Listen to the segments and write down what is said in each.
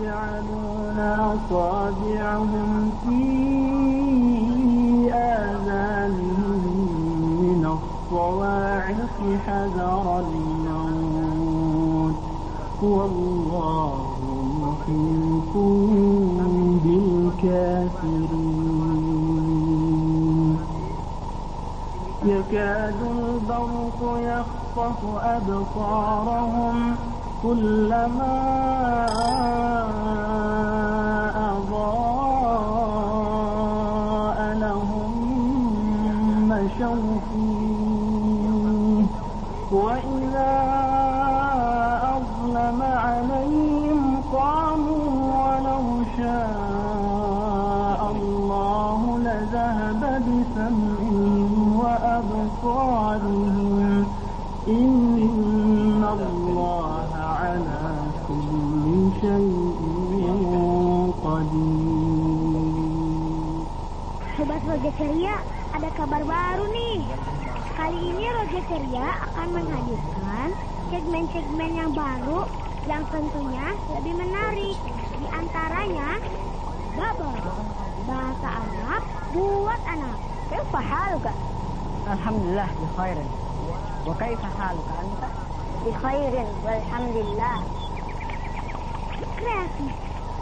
يجعلون أصابعهم في آذانهم من الصواعق حذر الموت. والله محيط بالكافرين. يكاد البرق يخطف أبصارهم كلما Roger Ceria ada kabar baru nih. Kali ini Roger Ceria akan menghadirkan segmen-segmen yang baru yang tentunya lebih menarik. Di antaranya Babel, bahasa Arab buat anak. Kaifa haluka? Alhamdulillah bi khairin. Wa kaifa haluka anta? Bi khairin walhamdulillah. Kreatif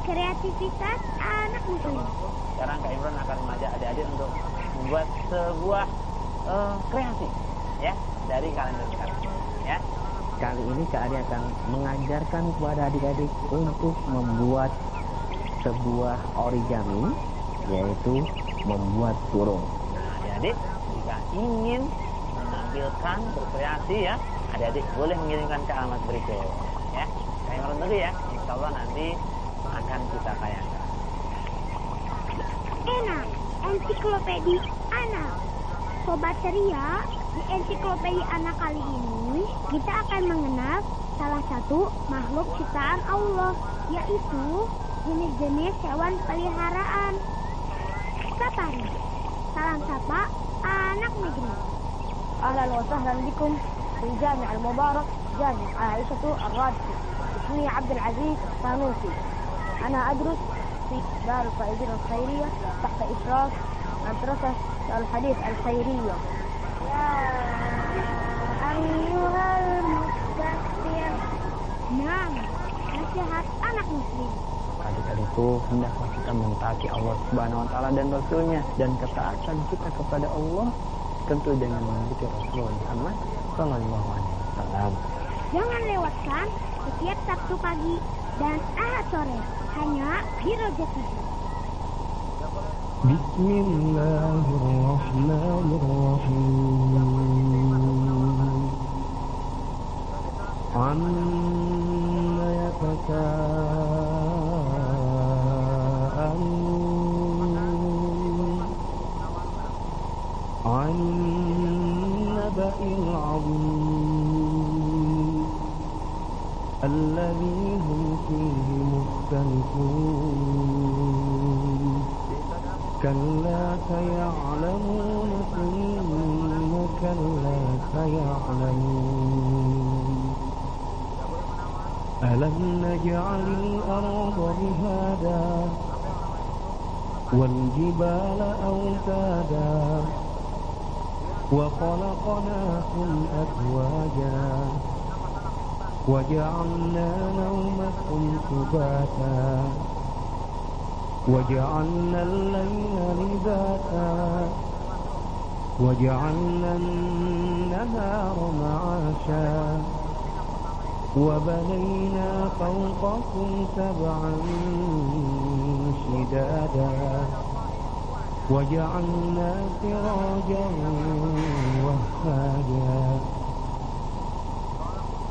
kreativitas anak muslim. Sekarang Kak Imran akan mengajak adik-adik untuk membuat sebuah eh, kreasi ya dari kalender sekarang ya. Kali ini Kak Adi akan mengajarkan kepada adik-adik untuk membuat sebuah origami yaitu membuat burung. Nah, adik-adik jika ingin menampilkan berkreasi ya, adik-adik boleh mengirimkan ke alamat berikut ya. Imran dulu ya, insya Allah nanti akan kita tayangkan. Enak, ensiklopedi anak. Sobat ceria, di ensiklopedi anak kali ini kita akan mengenal salah satu makhluk ciptaan Allah, yaitu jenis-jenis hewan peliharaan. Safari, salam sapa anak negeri. أهلا وسهلا بكم في الجامع المبارك جامع عائشة الراشدي اسمي عبد العزيز الصانوسي أنا أدرس في دار الفائزين الخيرية تحت إشراف مدرسة الحديث الخيرية يا أيها المستكبر Nah, nasihat anak muslim. Adik-adikku, hendaklah kita mentaati Allah Subhanahu wa taala dan Rasulnya dan ketaatan kita kepada Allah tentu dengan mengikuti Rasulullah Muhammad sallallahu alaihi wasallam. Jangan lewatkan setiap Sabtu pagi dan Ahad sore hanya di Roja TV. بسم الله الرحمن الرحيم عما يتساءلون مختلفون كلا سيعلمون ثم كلا سيعلمون. ألم نجعل الأرض مهادا والجبال أوتادا وخلقناكم أزواجا وجعلنا نومكم سباتا. وجعلنا الليل لباسا. وجعلنا النهار معاشا. وبنينا فوقكم سبعا شدادا. وجعلنا سراجا وهاجا.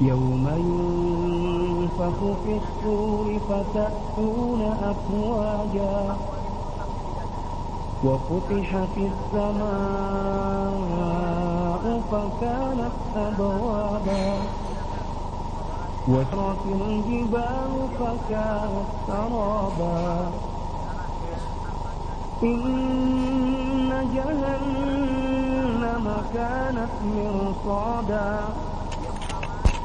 يوم ينفخ في الصور فتأتون أفواجا وفتحت السماء فكانت أبوابا وشرت الجبال فكانت سرابا إن جهنم كانت مرصادا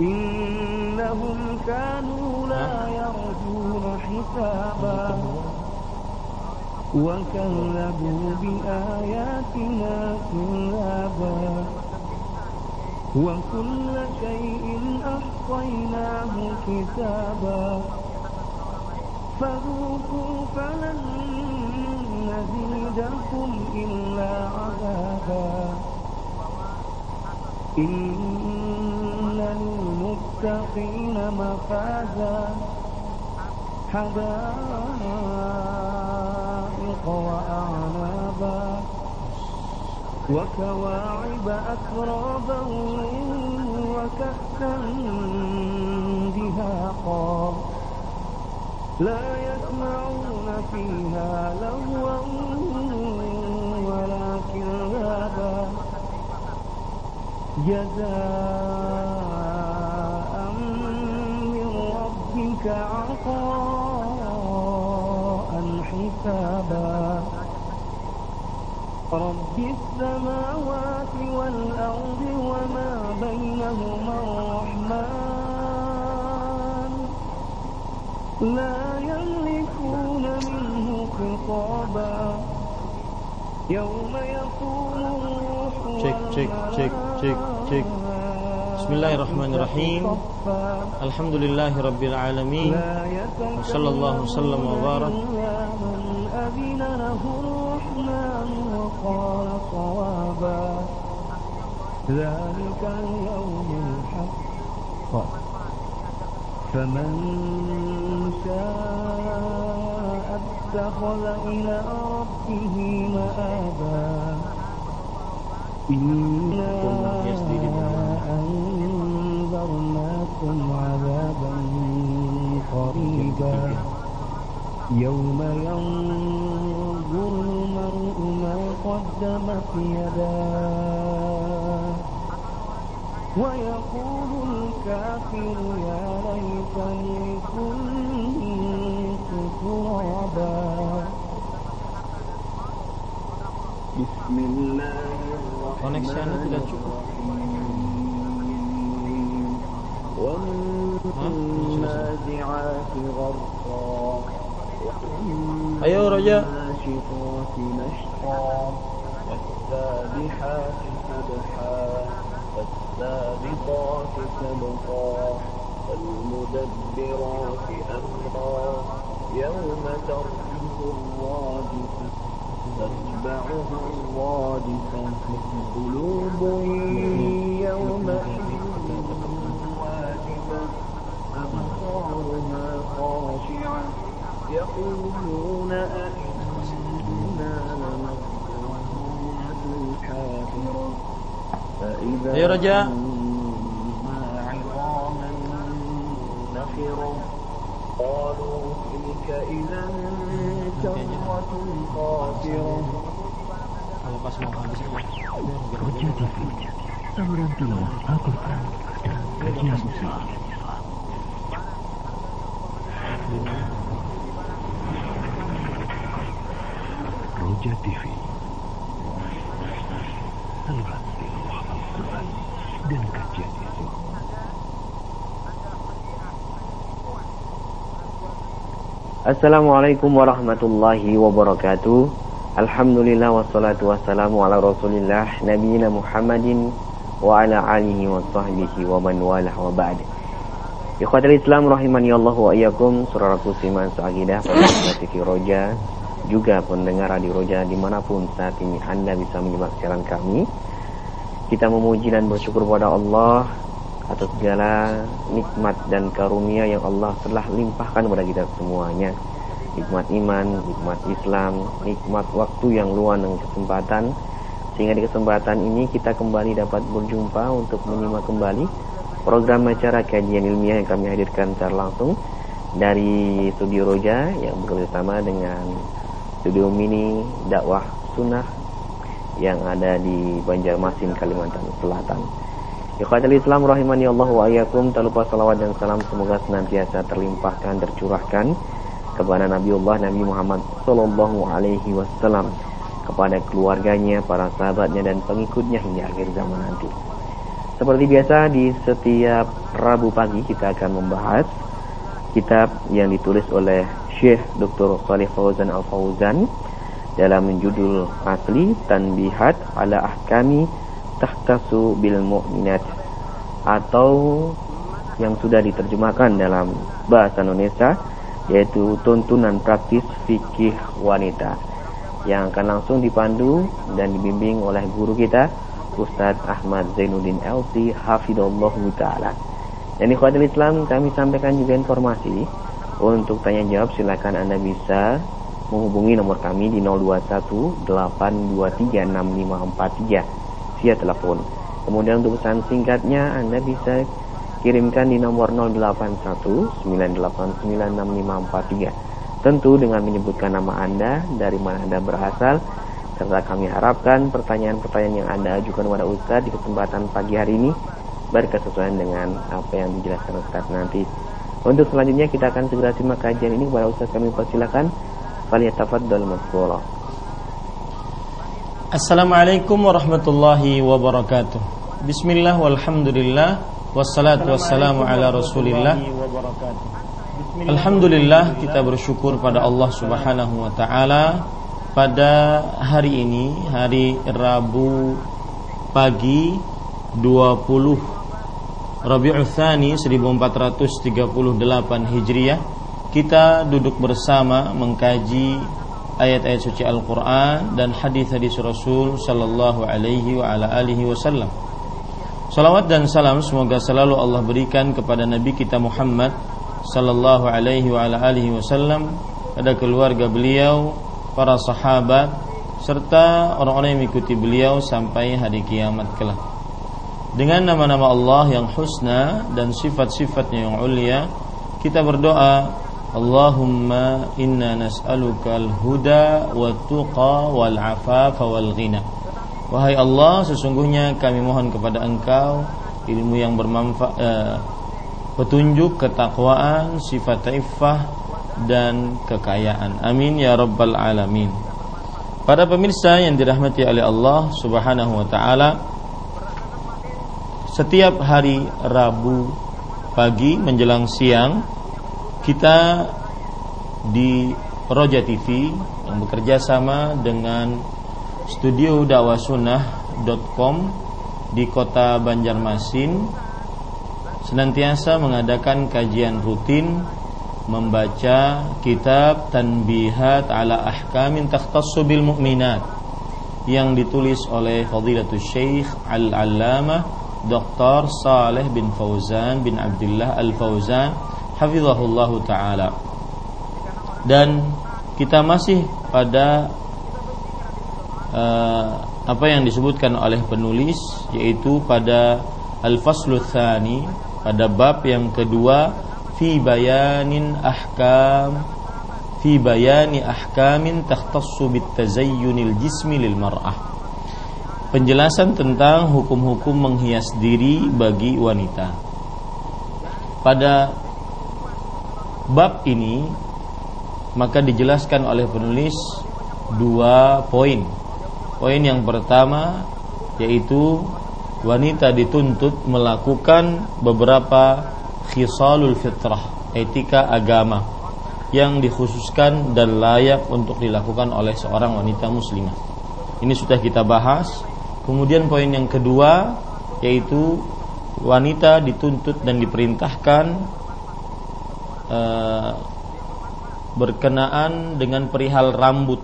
إنهم كانوا لا يرجون حسابا وكذبوا بآياتنا كذابا وكل شيء أحصيناه كتابا فذوقوا فلن نزيدكم إلا عذابا إن للمتقين مفازا. حدائق وأعنابا. وكواعب أترابا وكأسا دهاقا. لا يسمعون فيها لغوا ولا كذابا. جزاء ربك عطاء حسابا. رب السماوات والأرض وما بينهما الرحمن. لا يملكون منه خطابا. يوم يقوم الروح Cek, cek, cek, cek, cek. Bismillahirrahmanirrahim. Alhamdulillahi Rabbil Alamin وصلى الله وسلم وبارك أذن له الرحمن وقال صوابا ذلك اليوم الحق فمن شاء اتخذ إلى ربه مآبا إنا أنذرناكم عذابا قريبا يوم ينظر المرء ما قدمت يداه. ويقول الكافر يا ليتني كنت ترابا. بسم الله tidak cukup. والنازعات غرقا. Ayo Raja. والناشطات نشطا والسابحات سبحا. فالسابقات سبقا. فالمدبرات أمرا. يوم ترجف الرادفة تتبعها الرادفة قلوب يومئذ أبصارها خاشعة يقولون أئنا لمغفورون الحافرة فإذا Ayo, Raja. كنا عظاما نخرة قالوا تلك إذا كرة خاسرة Kalau pas mau habis Roja TV, saluran tilawah Al-Quran dan kajian Islam. Roja TV, saluran tilawah Al-Quran dan kajian. Assalamualaikum warahmatullahi wabarakatuh Alhamdulillah wassalatu wassalamu ala rasulillah Nabiina Muhammadin wa ala alihi wa sahbihi wa man walah wa ba'd. Ikhwatul Islam rahimani Allah wa iyyakum saudaraku siman seakidah pada TV Roja juga pendengar Radio Roja di mana pun saat ini Anda bisa menyimak siaran kami. Kita memuji dan bersyukur kepada Allah atas segala nikmat dan karunia yang Allah telah limpahkan kepada kita semuanya. Nikmat iman, nikmat Islam, nikmat waktu yang luang dan kesempatan. Sehingga di kesempatan ini kita kembali dapat berjumpa untuk menyimak kembali program acara kajian ilmiah yang kami hadirkan secara langsung dari Studio Roja yang bekerjasama dengan Studio Mini Dakwah Sunnah yang ada di Banjarmasin, Kalimantan Selatan. Ikhwatul Islam rahimani Allah wa ayyakum tak lupa salawat dan salam semoga senantiasa terlimpahkan tercurahkan kepada Nabiullah Nabi Muhammad sallallahu alaihi wasallam kepada keluarganya, para sahabatnya dan pengikutnya hingga akhir zaman nanti. Seperti biasa di setiap Rabu pagi kita akan membahas kitab yang ditulis oleh Syekh Dr. Salih Fauzan Al-Fauzan dalam judul asli Tanbihat ala Ahkami tahtasu bil mu'minat atau yang sudah diterjemahkan dalam bahasa Indonesia yaitu tuntunan praktis fikih wanita yang akan langsung dipandu dan dibimbing oleh guru kita Ustadz Ahmad Zainuddin LC Hafidullah Ta'ala dan ikhwatul Islam kami sampaikan juga informasi untuk tanya jawab silakan Anda bisa menghubungi nomor kami di 021 823 6543 via telepon. Kemudian untuk pesan singkatnya Anda bisa kirimkan di nomor 0819896543. Tentu dengan menyebutkan nama Anda, dari mana Anda berasal, serta kami harapkan pertanyaan-pertanyaan yang Anda ajukan kepada Ustaz di kesempatan pagi hari ini berkesesuaian dengan apa yang dijelaskan Ustaz nanti. Untuk selanjutnya kita akan segera simak kajian ini kepada Ustaz kami persilakan. Faliyatafadhal masbura. Assalamualaikum warahmatullahi wabarakatuh Bismillah walhamdulillah Wassalatu wassalamu ala rasulillah Alhamdulillah kita bersyukur pada Allah subhanahu wa ta'ala Pada hari ini Hari Rabu Pagi 20 Rabi'ul Thani 1438 Hijriah Kita duduk bersama mengkaji ayat-ayat suci Al-Quran dan hadis-hadis Rasul Sallallahu Alaihi wa ala alihi Wasallam. Salawat dan salam semoga selalu Allah berikan kepada Nabi kita Muhammad Sallallahu Alaihi wa ala alihi Wasallam, pada keluarga beliau, para sahabat, serta orang-orang yang mengikuti beliau sampai hari kiamat kelak. Dengan nama-nama Allah yang husna dan sifat-sifatnya yang ulia, kita berdoa Allahumma inna nas'aluka al-huda wa tuqa wal afafa wal ghina. Wahai Allah, sesungguhnya kami mohon kepada Engkau ilmu yang bermanfaat, eh, petunjuk, ketakwaan, sifat taifah dan kekayaan. Amin ya rabbal alamin. Para pemirsa yang dirahmati oleh Allah Subhanahu wa taala, setiap hari Rabu pagi menjelang siang kita di Roja TV yang bekerja sama dengan studio dakwahsunnah.com di kota Banjarmasin senantiasa mengadakan kajian rutin membaca kitab Tanbihat ala Ahkamin Takhtassu bil Mu'minat yang ditulis oleh Fadilatul Syekh Al-Allamah Dr. Saleh bin Fauzan bin Abdullah Al-Fauzan hafizahullahu taala. Dan kita masih pada uh, apa yang disebutkan oleh penulis yaitu pada al-faslu tsani pada bab yang kedua fi bayanin ahkam fi bayani ahkamin takhtassu bit tazayyunil jismi lil mar'ah penjelasan tentang hukum-hukum menghias diri bagi wanita pada bab ini maka dijelaskan oleh penulis dua poin. Poin yang pertama yaitu wanita dituntut melakukan beberapa khisalul fitrah, etika agama yang dikhususkan dan layak untuk dilakukan oleh seorang wanita muslimah. Ini sudah kita bahas. Kemudian poin yang kedua yaitu wanita dituntut dan diperintahkan uh, berkenaan dengan perihal rambut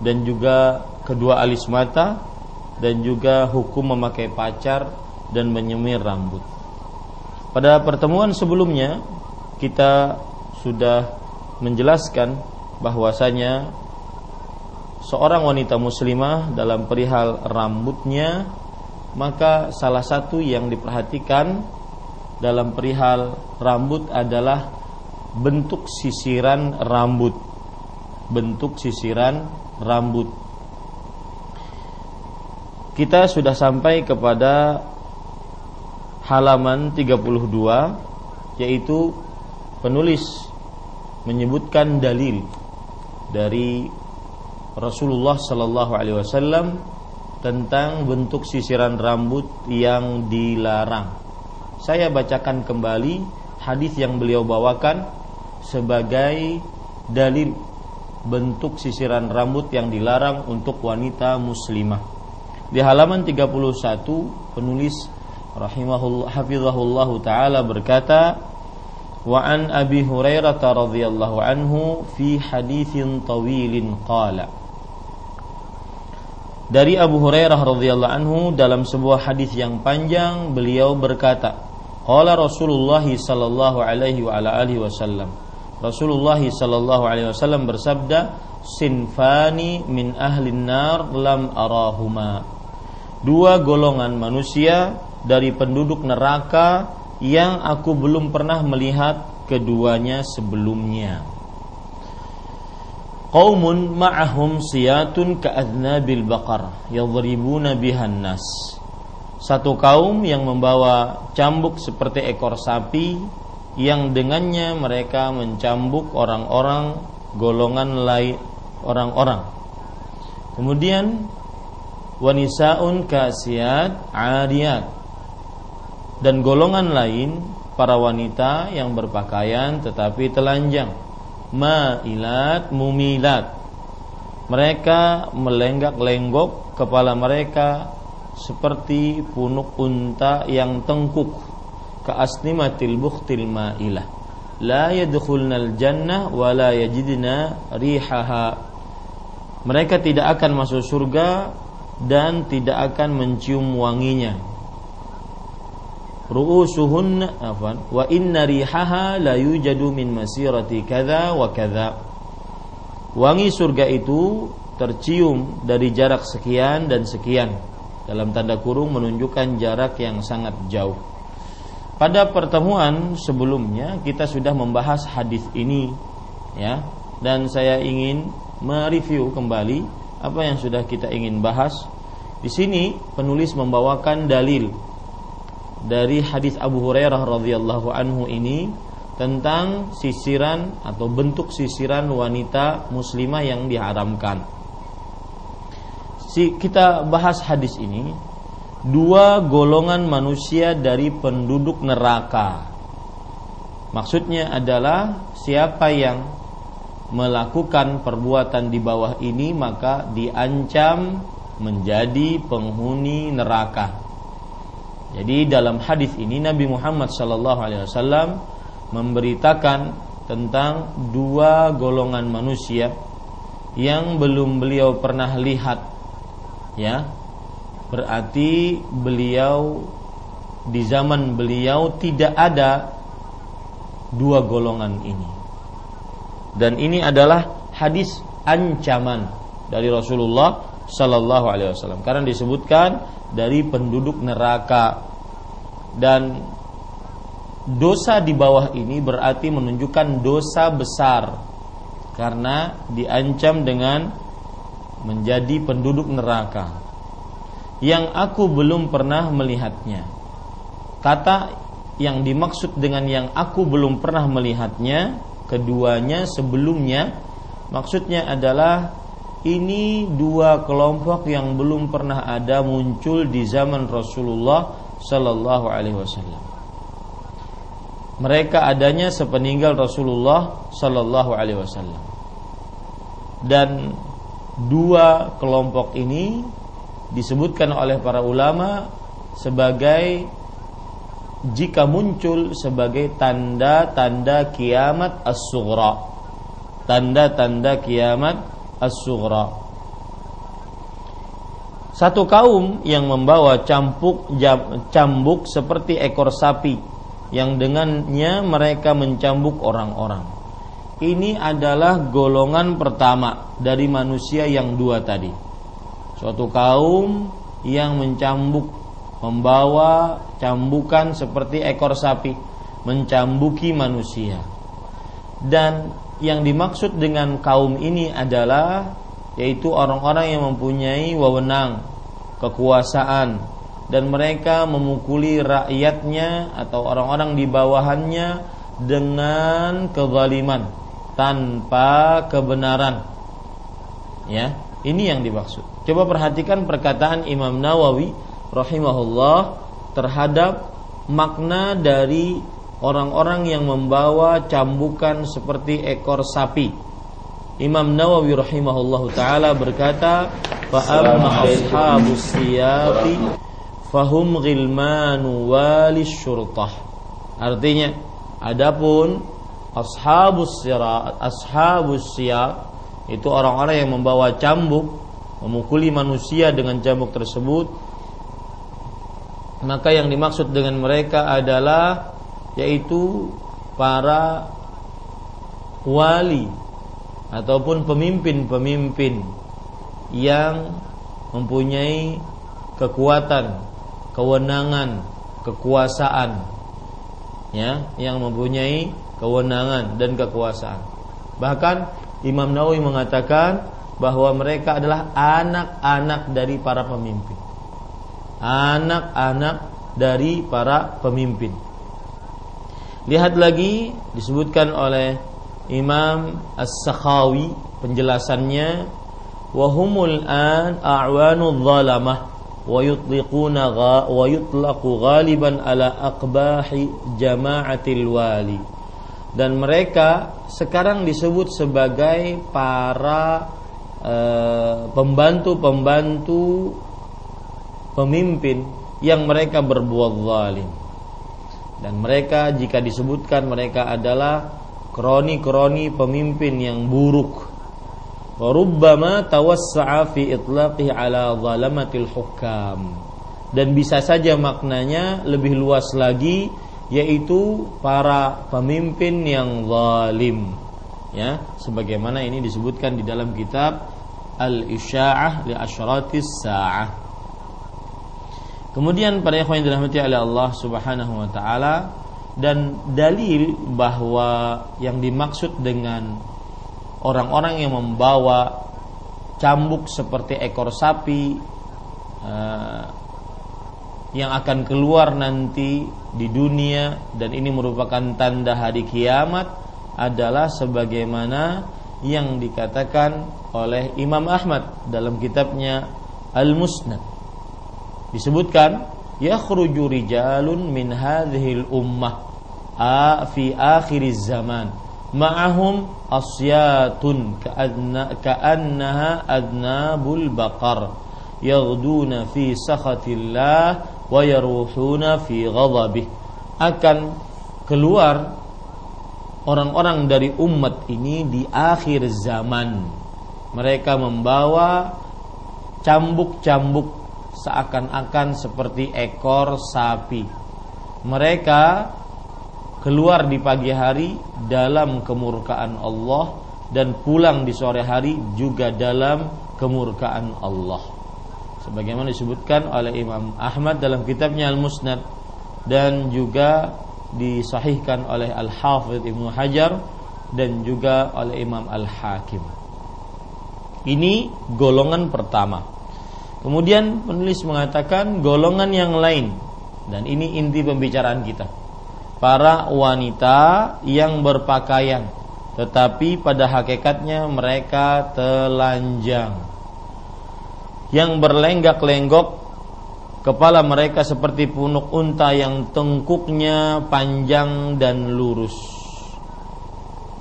dan juga kedua alis mata dan juga hukum memakai pacar dan menyemir rambut. Pada pertemuan sebelumnya kita sudah menjelaskan bahwasanya seorang wanita muslimah dalam perihal rambutnya maka salah satu yang diperhatikan dalam perihal rambut adalah bentuk sisiran rambut. Bentuk sisiran rambut. Kita sudah sampai kepada halaman 32 yaitu penulis menyebutkan dalil dari Rasulullah sallallahu alaihi wasallam tentang bentuk sisiran rambut yang dilarang. Saya bacakan kembali hadis yang beliau bawakan sebagai dalil bentuk sisiran rambut yang dilarang untuk wanita muslimah. Di halaman 31 penulis rahimahullah hafizahullahu taala berkata wa an abi hurairah radhiyallahu anhu fi haditsin tawilin qala. Dari Abu Hurairah radhiyallahu anhu dalam sebuah hadis yang panjang beliau berkata qala Rasulullah sallallahu alaihi wa ala alihi wasallam. Rasulullah sallallahu alaihi wasallam bersabda sinfani min ahli nar lam arahuma. Dua golongan manusia dari penduduk neraka yang aku belum pernah melihat keduanya sebelumnya. Qaumun ma'ahum siyatun ka'adnabil baqar yadribuna bihan nas. Satu kaum yang membawa cambuk seperti ekor sapi yang dengannya mereka mencambuk orang-orang golongan lain orang-orang. Kemudian wanisaun kasiyat adiyat dan golongan lain para wanita yang berpakaian tetapi telanjang. Mailat mumilat. Mereka melenggak-lenggok kepala mereka seperti punuk unta yang tengkuk. Ke asnimatil bukhtil mailah. La yadkhulnal jannah wa la yajidna rihaha. Mereka tidak akan masuk surga dan tidak akan mencium wanginya ru'usuhunna afan wa inna rihaha la yujadu min masirati kadza wa kadza wangi surga itu tercium dari jarak sekian dan sekian dalam tanda kurung menunjukkan jarak yang sangat jauh. Pada pertemuan sebelumnya kita sudah membahas hadis ini ya. Dan saya ingin mereview kembali apa yang sudah kita ingin bahas. Di sini penulis membawakan dalil dari hadis Abu Hurairah radhiyallahu anhu ini tentang sisiran atau bentuk sisiran wanita muslimah yang diharamkan. Si kita bahas hadis ini dua golongan manusia dari penduduk neraka. Maksudnya adalah siapa yang melakukan perbuatan di bawah ini maka diancam menjadi penghuni neraka. Jadi dalam hadis ini Nabi Muhammad sallallahu alaihi wasallam memberitakan tentang dua golongan manusia yang belum beliau pernah lihat ya. Berarti beliau di zaman beliau tidak ada dua golongan ini. Dan ini adalah hadis ancaman dari Rasulullah Sallallahu Alaihi Wasallam. Karena disebutkan dari penduduk neraka. Dan dosa di bawah ini berarti menunjukkan dosa besar. Karena diancam dengan menjadi penduduk neraka. Yang aku belum pernah melihatnya. Kata yang dimaksud dengan yang aku belum pernah melihatnya keduanya sebelumnya maksudnya adalah ini dua kelompok yang belum pernah ada muncul di zaman Rasulullah Sallallahu Alaihi Wasallam. Mereka adanya sepeninggal Rasulullah Sallallahu Alaihi Wasallam. Dan dua kelompok ini disebutkan oleh para ulama sebagai jika muncul sebagai tanda-tanda kiamat as-sughra. Tanda-tanda kiamat as-sughra. Satu kaum yang membawa campuk cambuk seperti ekor sapi yang dengannya mereka mencambuk orang-orang. Ini adalah golongan pertama dari manusia yang dua tadi. Suatu kaum yang mencambuk membawa cambukan seperti ekor sapi mencambuki manusia. Dan yang dimaksud dengan kaum ini adalah yaitu orang-orang yang mempunyai wewenang, kekuasaan dan mereka memukuli rakyatnya atau orang-orang di bawahannya dengan kezaliman tanpa kebenaran. Ya, ini yang dimaksud. Coba perhatikan perkataan Imam Nawawi rahimahullah terhadap makna dari orang-orang yang membawa cambukan seperti ekor sapi. Imam Nawawi rahimahullah taala berkata, "Fa amma ashabus siyati fahum ghilmanu walis syurtah." Artinya, adapun ashabus sirat, ashabus itu orang-orang yang membawa cambuk memukuli manusia dengan cambuk tersebut maka yang dimaksud dengan mereka adalah yaitu para wali ataupun pemimpin-pemimpin yang mempunyai kekuatan, kewenangan, kekuasaan ya, yang mempunyai kewenangan dan kekuasaan. Bahkan Imam Nawawi mengatakan bahwa mereka adalah anak-anak dari para pemimpin anak-anak dari para pemimpin. Lihat lagi disebutkan oleh Imam As-Sakhawi penjelasannya wahumul an a'wanu dhalamah wa yutliquna wa yutlaqu ghaliban ala aqbahi jama'atil wali dan mereka sekarang disebut sebagai para eh, pembantu-pembantu pemimpin yang mereka berbuat zalim. Dan mereka jika disebutkan mereka adalah kroni-kroni pemimpin yang buruk. Warubbama tawassa'a fi itlaqihi ala zalamatil hukam. Dan bisa saja maknanya lebih luas lagi yaitu para pemimpin yang zalim. Ya, sebagaimana ini disebutkan di dalam kitab Al-Isya'ah li Asyratis Sa'ah. Kemudian para ikhwan yang dirahmati oleh Allah Subhanahu wa taala dan dalil bahwa yang dimaksud dengan orang-orang yang membawa cambuk seperti ekor sapi uh, yang akan keluar nanti di dunia dan ini merupakan tanda hari kiamat adalah sebagaimana yang dikatakan oleh Imam Ahmad dalam kitabnya Al-Musnad disebutkan yakhruju rijalun min hadhil ummah a fi akhir zaman. Ma'ahum asyatun ka'anna, ka'annaha adnabul baqar. Yaghduna fi sakhatillah wa yaruhuna fi ghadabih. Akan keluar orang-orang dari umat ini di akhir zaman. Mereka membawa cambuk-cambuk seakan-akan seperti ekor sapi. Mereka keluar di pagi hari dalam kemurkaan Allah dan pulang di sore hari juga dalam kemurkaan Allah. Sebagaimana disebutkan oleh Imam Ahmad dalam kitabnya Al-Musnad dan juga disahihkan oleh Al-Hafidh Ibnu Hajar dan juga oleh Imam Al-Hakim. Ini golongan pertama Kemudian penulis mengatakan golongan yang lain dan ini inti pembicaraan kita. Para wanita yang berpakaian tetapi pada hakikatnya mereka telanjang. Yang berlenggak-lenggok kepala mereka seperti punuk unta yang tengkuknya panjang dan lurus.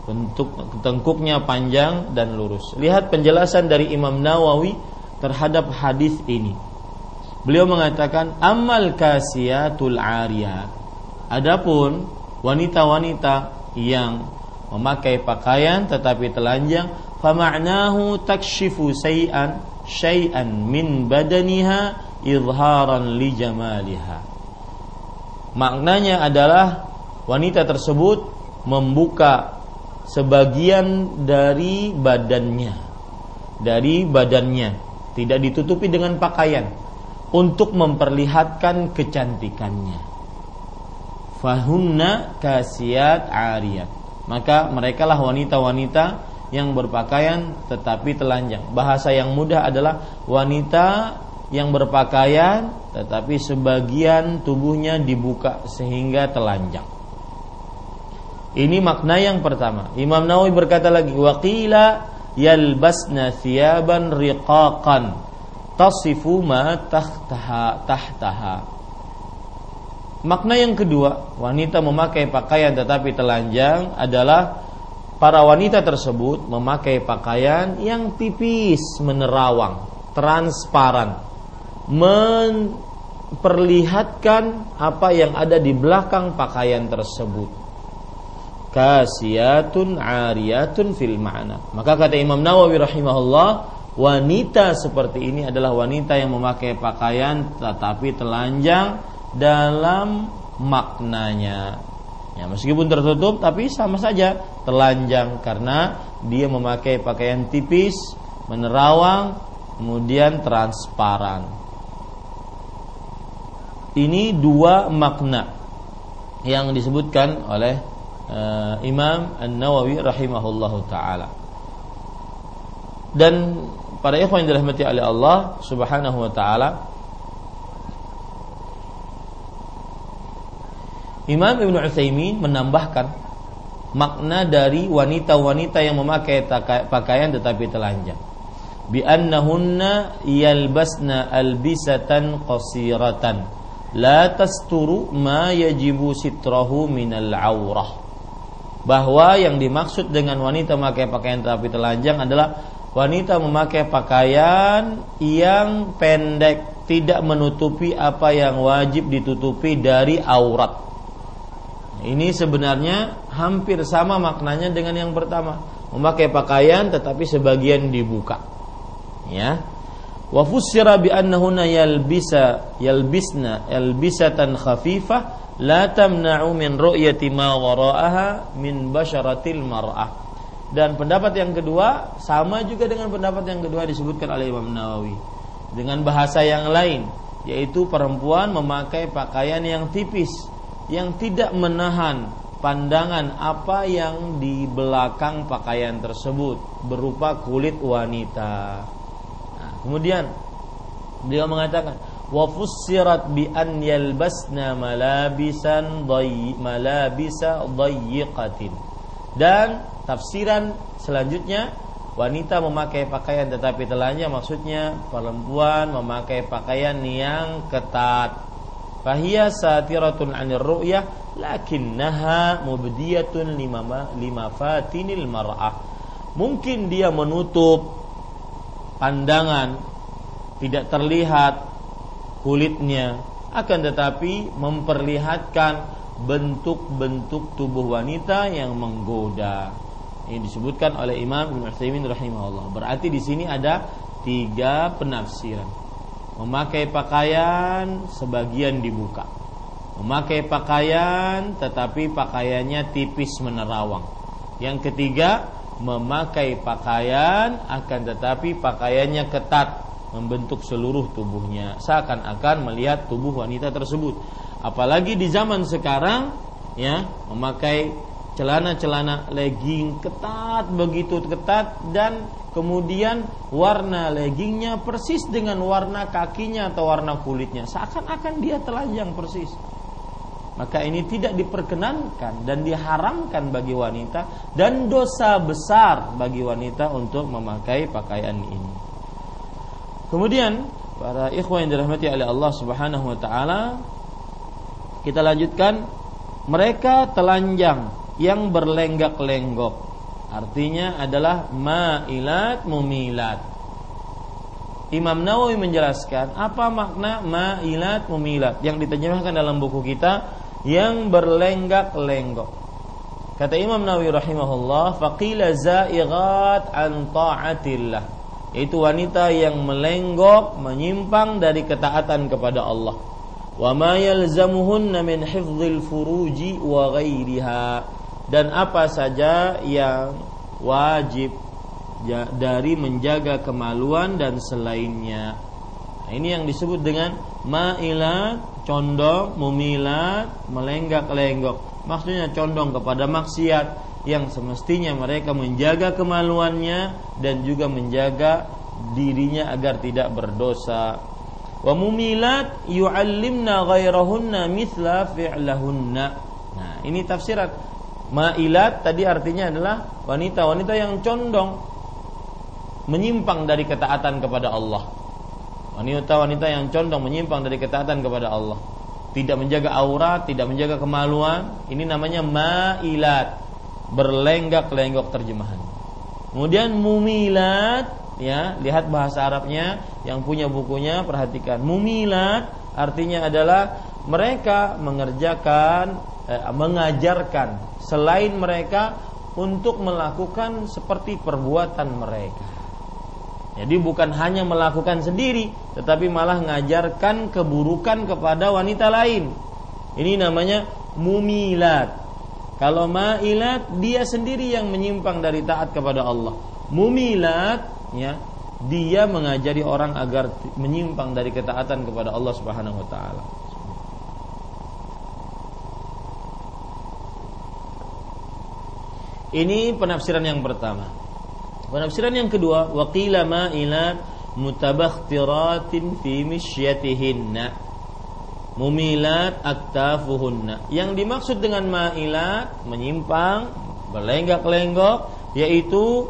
Bentuk tengkuknya panjang dan lurus. Lihat penjelasan dari Imam Nawawi terhadap hadis ini. Beliau mengatakan amal kasiatul ariyat. Adapun wanita-wanita yang memakai pakaian tetapi telanjang fama'nahu takshifu say'an syai'an min badaniha izharan li jamaliha maknanya adalah wanita tersebut membuka sebagian dari badannya dari badannya tidak ditutupi dengan pakaian untuk memperlihatkan kecantikannya fahunna kasiat ariyat maka merekalah wanita-wanita yang berpakaian tetapi telanjang. Bahasa yang mudah adalah wanita yang berpakaian tetapi sebagian tubuhnya dibuka sehingga telanjang. Ini makna yang pertama. Imam Nawawi berkata lagi waqila yalbasna thiyaban riqaqan tasifu ma tahtaha tahtaha. Makna yang kedua, wanita memakai pakaian tetapi telanjang adalah para wanita tersebut memakai pakaian yang tipis menerawang, transparan, memperlihatkan apa yang ada di belakang pakaian tersebut. Kasiyatun ariyatun fil ma'na. Maka kata Imam Nawawi rahimahullah, wanita seperti ini adalah wanita yang memakai pakaian tetapi telanjang dalam maknanya. Ya, meskipun tertutup tapi sama saja telanjang karena dia memakai pakaian tipis, menerawang, kemudian transparan. Ini dua makna yang disebutkan oleh uh, Imam An-Nawawi rahimahullahu taala. Dan para ikhwan yang dirahmati oleh Allah Subhanahu wa taala, Imam Ibn Utsaimin menambahkan makna dari wanita-wanita yang memakai pakaian tetapi telanjang. Bi annahunna yalbasna albisatan qasiratan la tasturu ma yajibu sitrahu minal aurah. Bahwa yang dimaksud dengan wanita memakai pakaian tetapi telanjang adalah wanita memakai pakaian yang pendek tidak menutupi apa yang wajib ditutupi dari aurat ini sebenarnya hampir sama maknanya dengan yang pertama. Memakai pakaian tetapi sebagian dibuka. Ya. Wa fussira bi annahuna yalbisa yalbisna yalbisatan khafifah la tamna'u min min basyaratil mar'ah. Dan pendapat yang kedua sama juga dengan pendapat yang kedua disebutkan oleh Imam Nawawi dengan bahasa yang lain yaitu perempuan memakai pakaian yang tipis yang tidak menahan pandangan apa yang di belakang pakaian tersebut berupa kulit wanita. Nah, kemudian dia mengatakan wa fussirat bi an yalbasna malabisan dayy. Dan tafsiran selanjutnya wanita memakai pakaian tetapi telanjang maksudnya perempuan memakai pakaian yang ketat Fahiyya satiratun anir ru'yah lakinnaha mubdiyatun lima fatinil mar'ah. Mungkin dia menutup pandangan tidak terlihat kulitnya akan tetapi memperlihatkan bentuk-bentuk tubuh wanita yang menggoda. Ini disebutkan oleh Imam Ibnu Utsaimin rahimahullah. Berarti di sini ada tiga penafsiran memakai pakaian sebagian dibuka. Memakai pakaian tetapi pakaiannya tipis menerawang. Yang ketiga, memakai pakaian akan tetapi pakaiannya ketat membentuk seluruh tubuhnya. Seakan-akan melihat tubuh wanita tersebut. Apalagi di zaman sekarang ya, memakai celana-celana legging ketat begitu ketat dan kemudian warna leggingnya persis dengan warna kakinya atau warna kulitnya. Seakan-akan dia telanjang persis. Maka ini tidak diperkenankan dan diharamkan bagi wanita dan dosa besar bagi wanita untuk memakai pakaian ini kemudian para ikhwan yang dirahmati oleh Allah Subhanahu wa taala kita lanjutkan mereka telanjang yang berlenggak-lenggok. Artinya adalah ma'ilat mumilat. Imam Nawawi menjelaskan apa makna ma'ilat mumilat yang diterjemahkan dalam buku kita yang berlenggak-lenggok. Kata Imam Nawawi rahimahullah, faqila za'ighat an ta'atillah. Itu wanita yang melenggok, menyimpang dari ketaatan kepada Allah. Wa ma yalzamuhunna min furuji wa ghairiha. Dan apa saja yang wajib dari menjaga kemaluan dan selainnya. Nah, ini yang disebut dengan ma'ilat, condong, mumilat, melenggak-lenggok. Maksudnya condong kepada maksiat yang semestinya mereka menjaga kemaluannya dan juga menjaga dirinya agar tidak berdosa. Wa mumilat yu'allimna ghairahunna mithla fi'lahunna. Nah, ini tafsiran Ma'ilat tadi artinya adalah wanita-wanita yang condong menyimpang dari ketaatan kepada Allah. Wanita-wanita yang condong menyimpang dari ketaatan kepada Allah. Tidak menjaga aurat, tidak menjaga kemaluan, ini namanya ma'ilat. Berlenggak-lenggok terjemahan. Kemudian mumilat, ya, lihat bahasa Arabnya yang punya bukunya perhatikan. Mumilat artinya adalah mereka mengerjakan eh, mengajarkan selain mereka untuk melakukan seperti perbuatan mereka. Jadi bukan hanya melakukan sendiri, tetapi malah mengajarkan keburukan kepada wanita lain. Ini namanya mumilat. Kalau mailat dia sendiri yang menyimpang dari taat kepada Allah. Mumilat ya, dia mengajari orang agar menyimpang dari ketaatan kepada Allah Subhanahu wa taala. Ini penafsiran yang pertama. Penafsiran yang kedua, waqila ma'ilat mutabakhtiratin fi misyatihinna. Mumilat aktafuhunna. Yang dimaksud dengan ma'ilat menyimpang, berlenggak-lenggok yaitu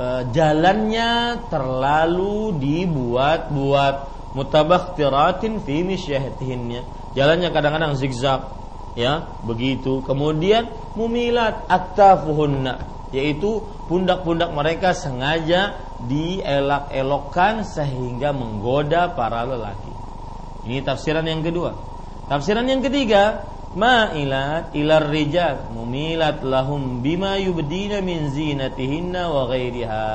e, jalannya terlalu dibuat-buat mutabakhtiratin fi misyatihinna. Jalannya kadang-kadang zigzag ya, begitu. Kemudian mumilat aktafuhunna yaitu pundak-pundak mereka sengaja dielak-elokkan sehingga menggoda para lelaki. Ini tafsiran yang kedua. Tafsiran yang ketiga, ma'ilat ilar rijal mumilat lahum bima yubdina min zinatihinna wa ghairiha.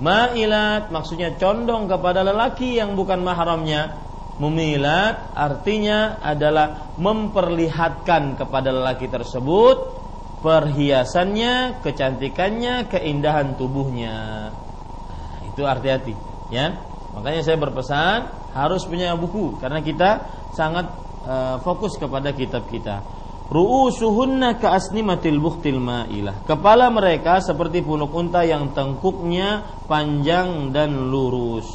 Ma'ilat maksudnya condong kepada lelaki yang bukan mahramnya. Mumilat artinya adalah memperlihatkan kepada lelaki tersebut perhiasannya, kecantikannya, keindahan tubuhnya. Itu arti-hati, ya. Makanya saya berpesan harus punya buku karena kita sangat uh, fokus kepada kitab kita. Ru'usuhunna ka'asnimatil buhtil ma'ilah. Kepala mereka seperti punuk unta yang tengkuknya panjang dan lurus.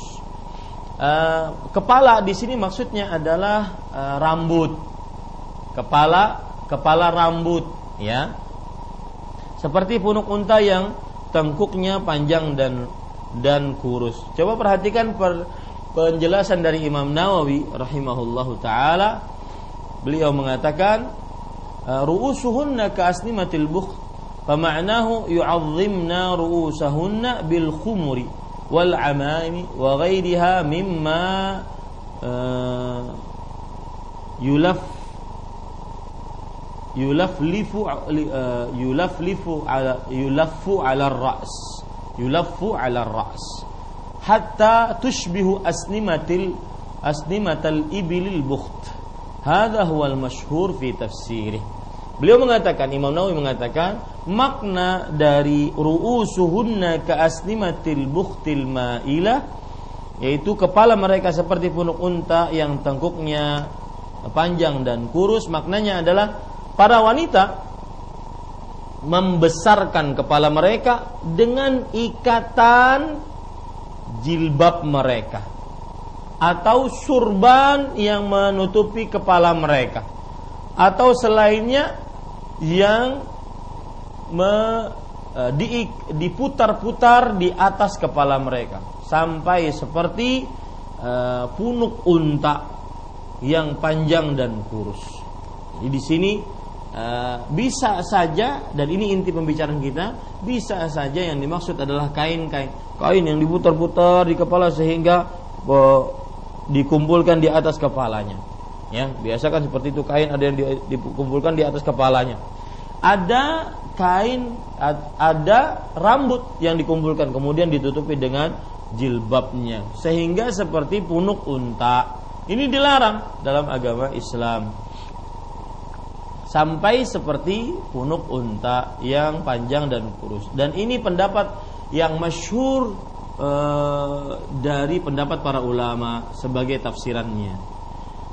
Uh, kepala di sini maksudnya adalah uh, rambut. Kepala kepala rambut, ya seperti punuk unta yang tengkuknya panjang dan dan kurus. Coba perhatikan per, penjelasan dari Imam Nawawi rahimahullahu taala. Beliau mengatakan ru'usuhunna ka'asnimatil bukh fama'nahu yu'azzimna ru'usahunna bil khumuri wal amami wa ghairiha mimma uh, yulaf yulaflifu uh, yulaflifu ala yulaffu ala ras yulaffu ala ras hatta tushbihu asnimatil asnimatal ibilil bukht. Hadha huwa al mashhur fi tafsirih. Beliau mengatakan Imam Nawawi mengatakan makna dari ru'usuhunna ka asnimatil bukhtil ma'ilah yaitu kepala mereka seperti punuk unta yang tengkuknya panjang dan kurus maknanya adalah para wanita membesarkan kepala mereka dengan ikatan jilbab mereka. Atau surban yang menutupi kepala mereka. Atau selainnya yang me, e, di, diputar-putar di atas kepala mereka. Sampai seperti e, punuk unta yang panjang dan kurus. Jadi di sini Eh, bisa saja dan ini inti pembicaraan kita bisa saja yang dimaksud adalah kain-kain kain yang diputar-putar di kepala sehingga dikumpulkan di atas kepalanya. Ya, biasa kan seperti itu kain ada yang dikumpulkan di atas kepalanya. Ada kain ada rambut yang dikumpulkan kemudian ditutupi dengan jilbabnya sehingga seperti punuk unta. Ini dilarang dalam agama Islam. Sampai seperti punuk unta yang panjang dan kurus. Dan ini pendapat yang masyhur e, dari pendapat para ulama sebagai tafsirannya.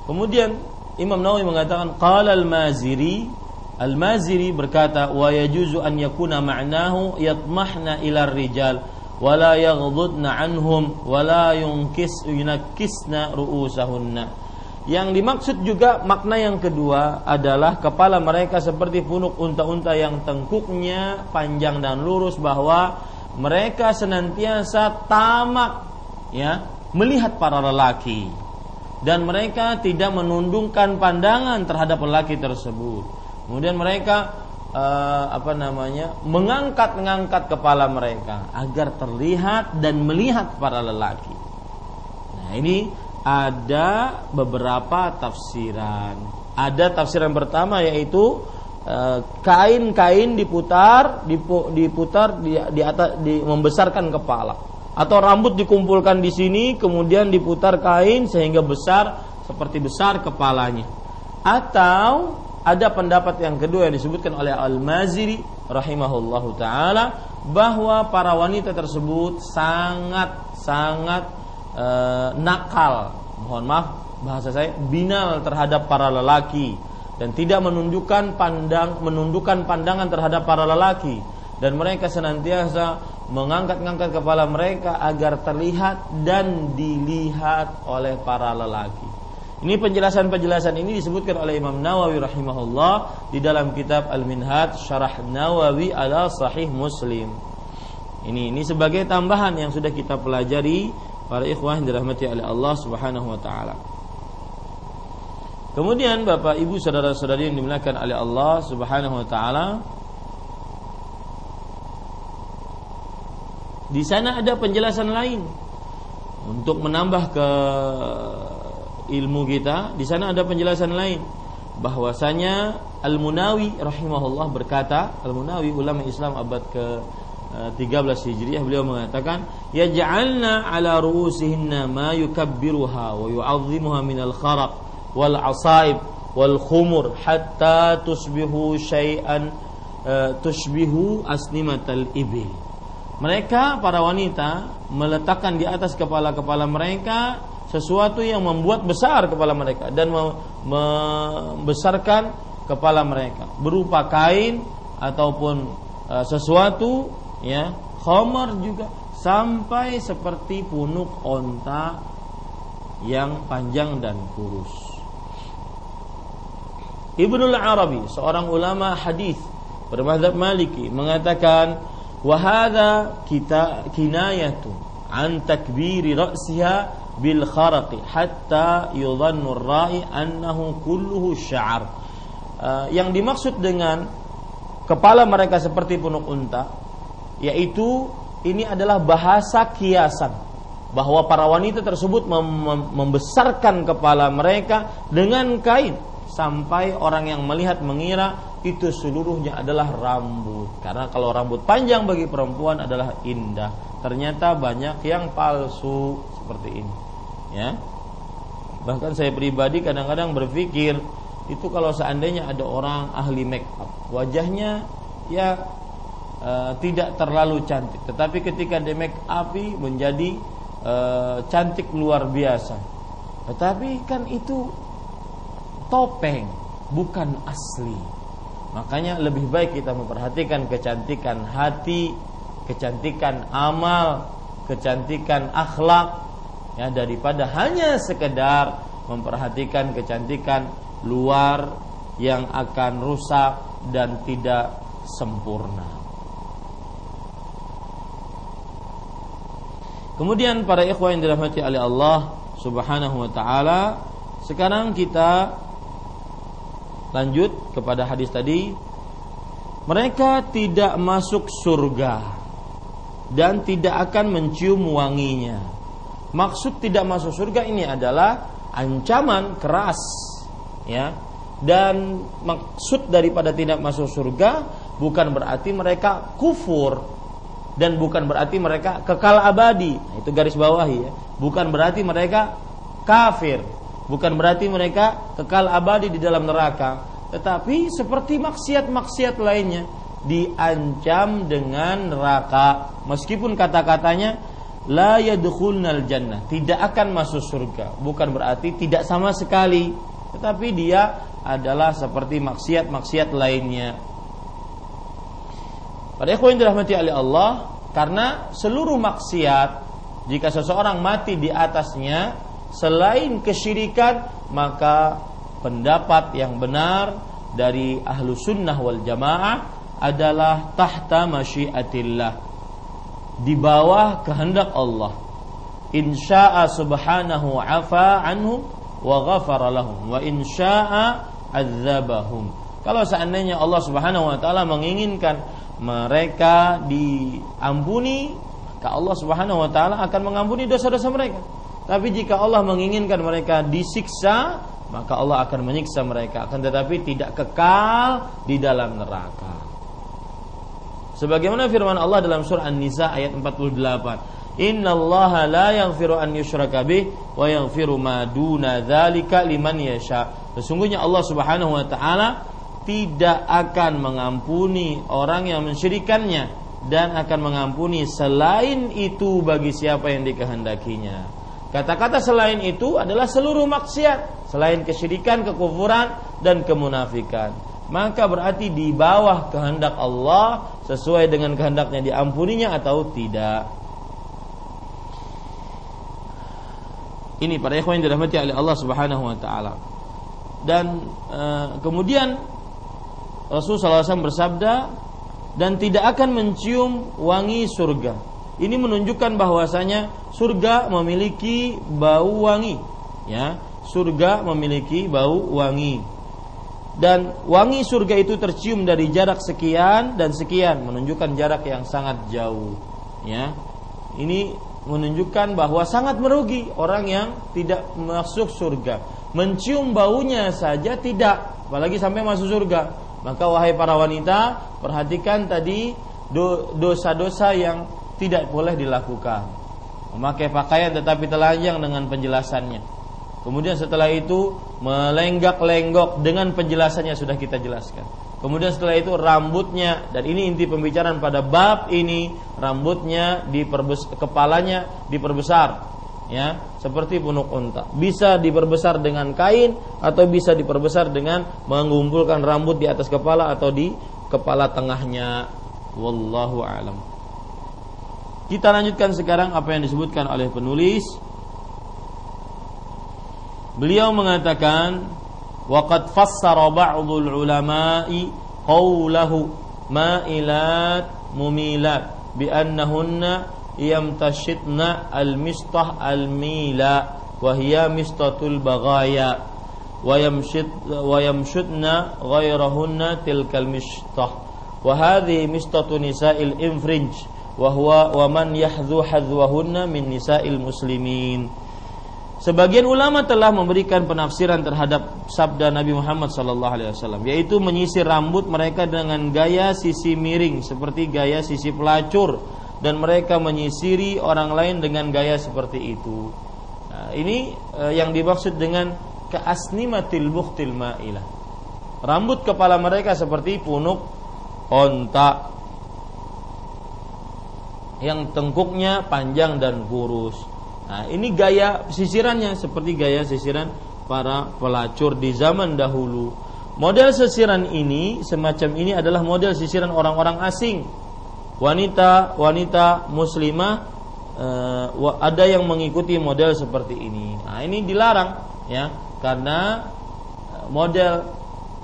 Kemudian Imam Nawawi mengatakan qala al-Maziri Al-Maziri berkata wa yajuzu an yakuna ma'nahu yatmahna ila rijal wala yaghdudna anhum wala yunkis yunakkisna ru'usahunna. Yang dimaksud juga makna yang kedua adalah kepala mereka seperti punuk unta-unta yang tengkuknya panjang dan lurus bahwa mereka senantiasa tamak ya melihat para lelaki dan mereka tidak menundungkan pandangan terhadap lelaki tersebut. Kemudian mereka uh, apa namanya mengangkat-ngangkat kepala mereka agar terlihat dan melihat para lelaki. Nah ini ada beberapa tafsiran. Ada tafsiran pertama yaitu eh, kain-kain diputar diputar di, di atas di, membesarkan kepala atau rambut dikumpulkan di sini kemudian diputar kain sehingga besar seperti besar kepalanya atau ada pendapat yang kedua yang disebutkan oleh Al-Maziri rahimahullahu taala bahwa para wanita tersebut sangat sangat e, nakal, mohon maaf bahasa saya binal terhadap para lelaki dan tidak menunjukkan pandang menundukkan pandangan terhadap para lelaki dan mereka senantiasa mengangkat-ngangkat kepala mereka agar terlihat dan dilihat oleh para lelaki. Ini penjelasan-penjelasan ini disebutkan oleh Imam Nawawi rahimahullah di dalam kitab Al-Minhaj Syarah Nawawi ala Sahih Muslim. Ini ini sebagai tambahan yang sudah kita pelajari para ikhwah yang dirahmati oleh Allah Subhanahu wa taala. Kemudian Bapak Ibu saudara-saudari yang dimuliakan oleh Allah Subhanahu wa taala, di sana ada penjelasan lain. Untuk menambah ke ilmu kita di sana ada penjelasan lain. Bahwasanya Al-Munawi rahimahullah berkata Al-Munawi ulama Islam abad ke 13 eh, Hijriah beliau mengatakan yaj'alna ala ru'usihinna ma yukabbiruha wa yu'azzimuha min al-kharaq wal asaib wal khumur hatta tusbihu syai'an uh, tushbihu asnimatal ibil. Mereka para wanita meletakkan di atas kepala-kepala mereka sesuatu yang membuat besar kepala mereka dan membesarkan kepala mereka berupa kain ataupun uh, sesuatu ya khamar juga sampai seperti punuk onta yang panjang dan kurus. Ibnul Arabi, seorang ulama hadis bermadzhab Maliki mengatakan wahada kita kinayatu an takbiri ra'siha bil kharaqi hatta yudhannu rai annahu kulluhu sya'ar. Uh, yang dimaksud dengan kepala mereka seperti punuk unta yaitu ini adalah bahasa kiasan. Bahwa para wanita tersebut mem membesarkan kepala mereka dengan kain. Sampai orang yang melihat mengira itu seluruhnya adalah rambut. Karena kalau rambut panjang bagi perempuan adalah indah. Ternyata banyak yang palsu seperti ini. Ya. Bahkan saya pribadi kadang-kadang berpikir itu kalau seandainya ada orang ahli make up wajahnya ya e, tidak terlalu cantik. Tetapi ketika di make up menjadi e, cantik luar biasa. Tetapi kan itu topeng bukan asli. Makanya lebih baik kita memperhatikan kecantikan hati kecantikan amal kecantikan akhlak ya daripada hanya sekedar memperhatikan kecantikan luar yang akan rusak dan tidak sempurna. Kemudian para ikhwan yang dirahmati oleh Allah Subhanahu wa taala, sekarang kita lanjut kepada hadis tadi. Mereka tidak masuk surga dan tidak akan mencium wanginya. Maksud tidak masuk surga ini adalah ancaman keras ya. Dan maksud daripada tidak masuk surga bukan berarti mereka kufur dan bukan berarti mereka kekal abadi. Nah, itu garis bawahi ya. Bukan berarti mereka kafir. Bukan berarti mereka kekal abadi di dalam neraka. Tetapi seperti maksiat-maksiat lainnya diancam dengan neraka. Meskipun kata-katanya la yadkhulnal jannah. Tidak akan masuk surga. Bukan berarti tidak sama sekali. Tetapi dia adalah seperti maksiat-maksiat lainnya. Pada ikhwan dirahmati oleh Allah, karena seluruh maksiat jika seseorang mati di atasnya selain kesyirikan maka pendapat yang benar dari ahlu sunnah wal jamaah adalah tahta masyiatillah di bawah kehendak Allah insya'a subhanahu afa anhu wa ghafara lahum wa in syaa'a adzabahum. Kalau seandainya Allah Subhanahu wa taala menginginkan mereka diampuni, maka Allah Subhanahu wa taala akan mengampuni dosa-dosa mereka. Tapi jika Allah menginginkan mereka disiksa, maka Allah akan menyiksa mereka akan tetapi tidak kekal di dalam neraka. Sebagaimana firman Allah dalam surah An-Nisa ayat 48, Inna Allah la yaghfiru an yushraka bih wa yaghfiru ma duna dzalika liman yasha. Sesungguhnya Allah Subhanahu wa taala tidak akan mengampuni orang yang mensyirikannya dan akan mengampuni selain itu bagi siapa yang dikehendakinya. Kata-kata selain itu adalah seluruh maksiat, selain kesyirikan, kekufuran dan kemunafikan. Maka berarti di bawah kehendak Allah sesuai dengan kehendaknya diampuninya atau tidak. Ini para ikhwan yang dirahmati oleh Allah Subhanahu wa taala. Dan e, kemudian Rasulullah SAW bersabda dan tidak akan mencium wangi surga. Ini menunjukkan bahwasanya surga memiliki bau wangi, ya. Surga memiliki bau wangi. Dan wangi surga itu tercium dari jarak sekian dan sekian, menunjukkan jarak yang sangat jauh, ya. Ini menunjukkan bahwa sangat merugi orang yang tidak masuk surga. Mencium baunya saja tidak, apalagi sampai masuk surga. Maka wahai para wanita, perhatikan tadi dosa-dosa yang tidak boleh dilakukan. Memakai pakaian tetapi telanjang dengan penjelasannya. Kemudian setelah itu melenggak-lenggok dengan penjelasannya sudah kita jelaskan. Kemudian setelah itu rambutnya dan ini inti pembicaraan pada bab ini rambutnya diperbes kepalanya diperbesar ya seperti punuk unta. Bisa diperbesar dengan kain atau bisa diperbesar dengan mengumpulkan rambut di atas kepala atau di kepala tengahnya. Wallahu alam. Kita lanjutkan sekarang apa yang disebutkan oleh penulis. Beliau mengatakan waqad fassara ba'dul ulama'i qawlahu ma'ilat mumilat bi annahunna yamtashitna al-mistah al-mila wa hiya mistatul baghaya. Wa yamshid wa yamshudna ghairahunna tilkal mistah. Wa hadhihi mistatu nisa'il infrinj wa huwa wa man yahdhu hadwahunna min nisa'il muslimin. Sebagian ulama telah memberikan penafsiran terhadap sabda Nabi Muhammad SAW, yaitu menyisir rambut mereka dengan gaya sisi miring seperti gaya sisi pelacur dan mereka menyisiri orang lain dengan gaya seperti itu. Nah, ini eh, yang dimaksud dengan keasnimatil buktil ma'ilah. Rambut kepala mereka seperti punuk onta yang tengkuknya panjang dan kurus Nah, ini gaya sisirannya seperti gaya sisiran para pelacur di zaman dahulu. Model sisiran ini semacam ini adalah model sisiran orang-orang asing. Wanita wanita muslimah eh, ada yang mengikuti model seperti ini. Nah, ini dilarang ya karena eh, model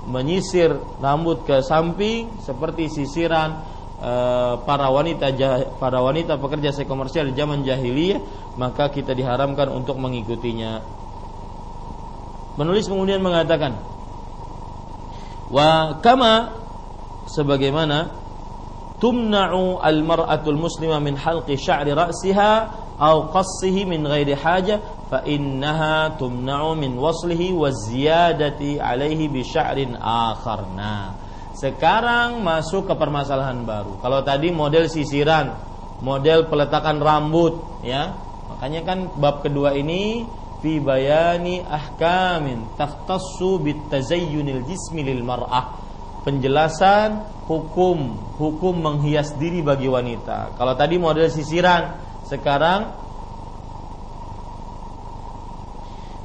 menyisir rambut ke samping seperti sisiran Eh, para wanita para wanita pekerja seks komersial di zaman jahiliyah maka kita diharamkan untuk mengikutinya. Penulis kemudian mengatakan wa kama sebagaimana tumna'u al-mar'atul muslimah min halqi sya'ri ra'siha au qassihi min ghairi haja fa innaha tumna'u min waslihi wa ziyadati alaihi bi sya'rin akhar. Nah, sekarang masuk ke permasalahan baru. Kalau tadi model sisiran, model peletakan rambut, ya. Makanya kan bab kedua ini fi bayani ahkamin takhtassu bit tazayyunil jismi lil mar'ah. Penjelasan hukum hukum menghias diri bagi wanita. Kalau tadi model sisiran, sekarang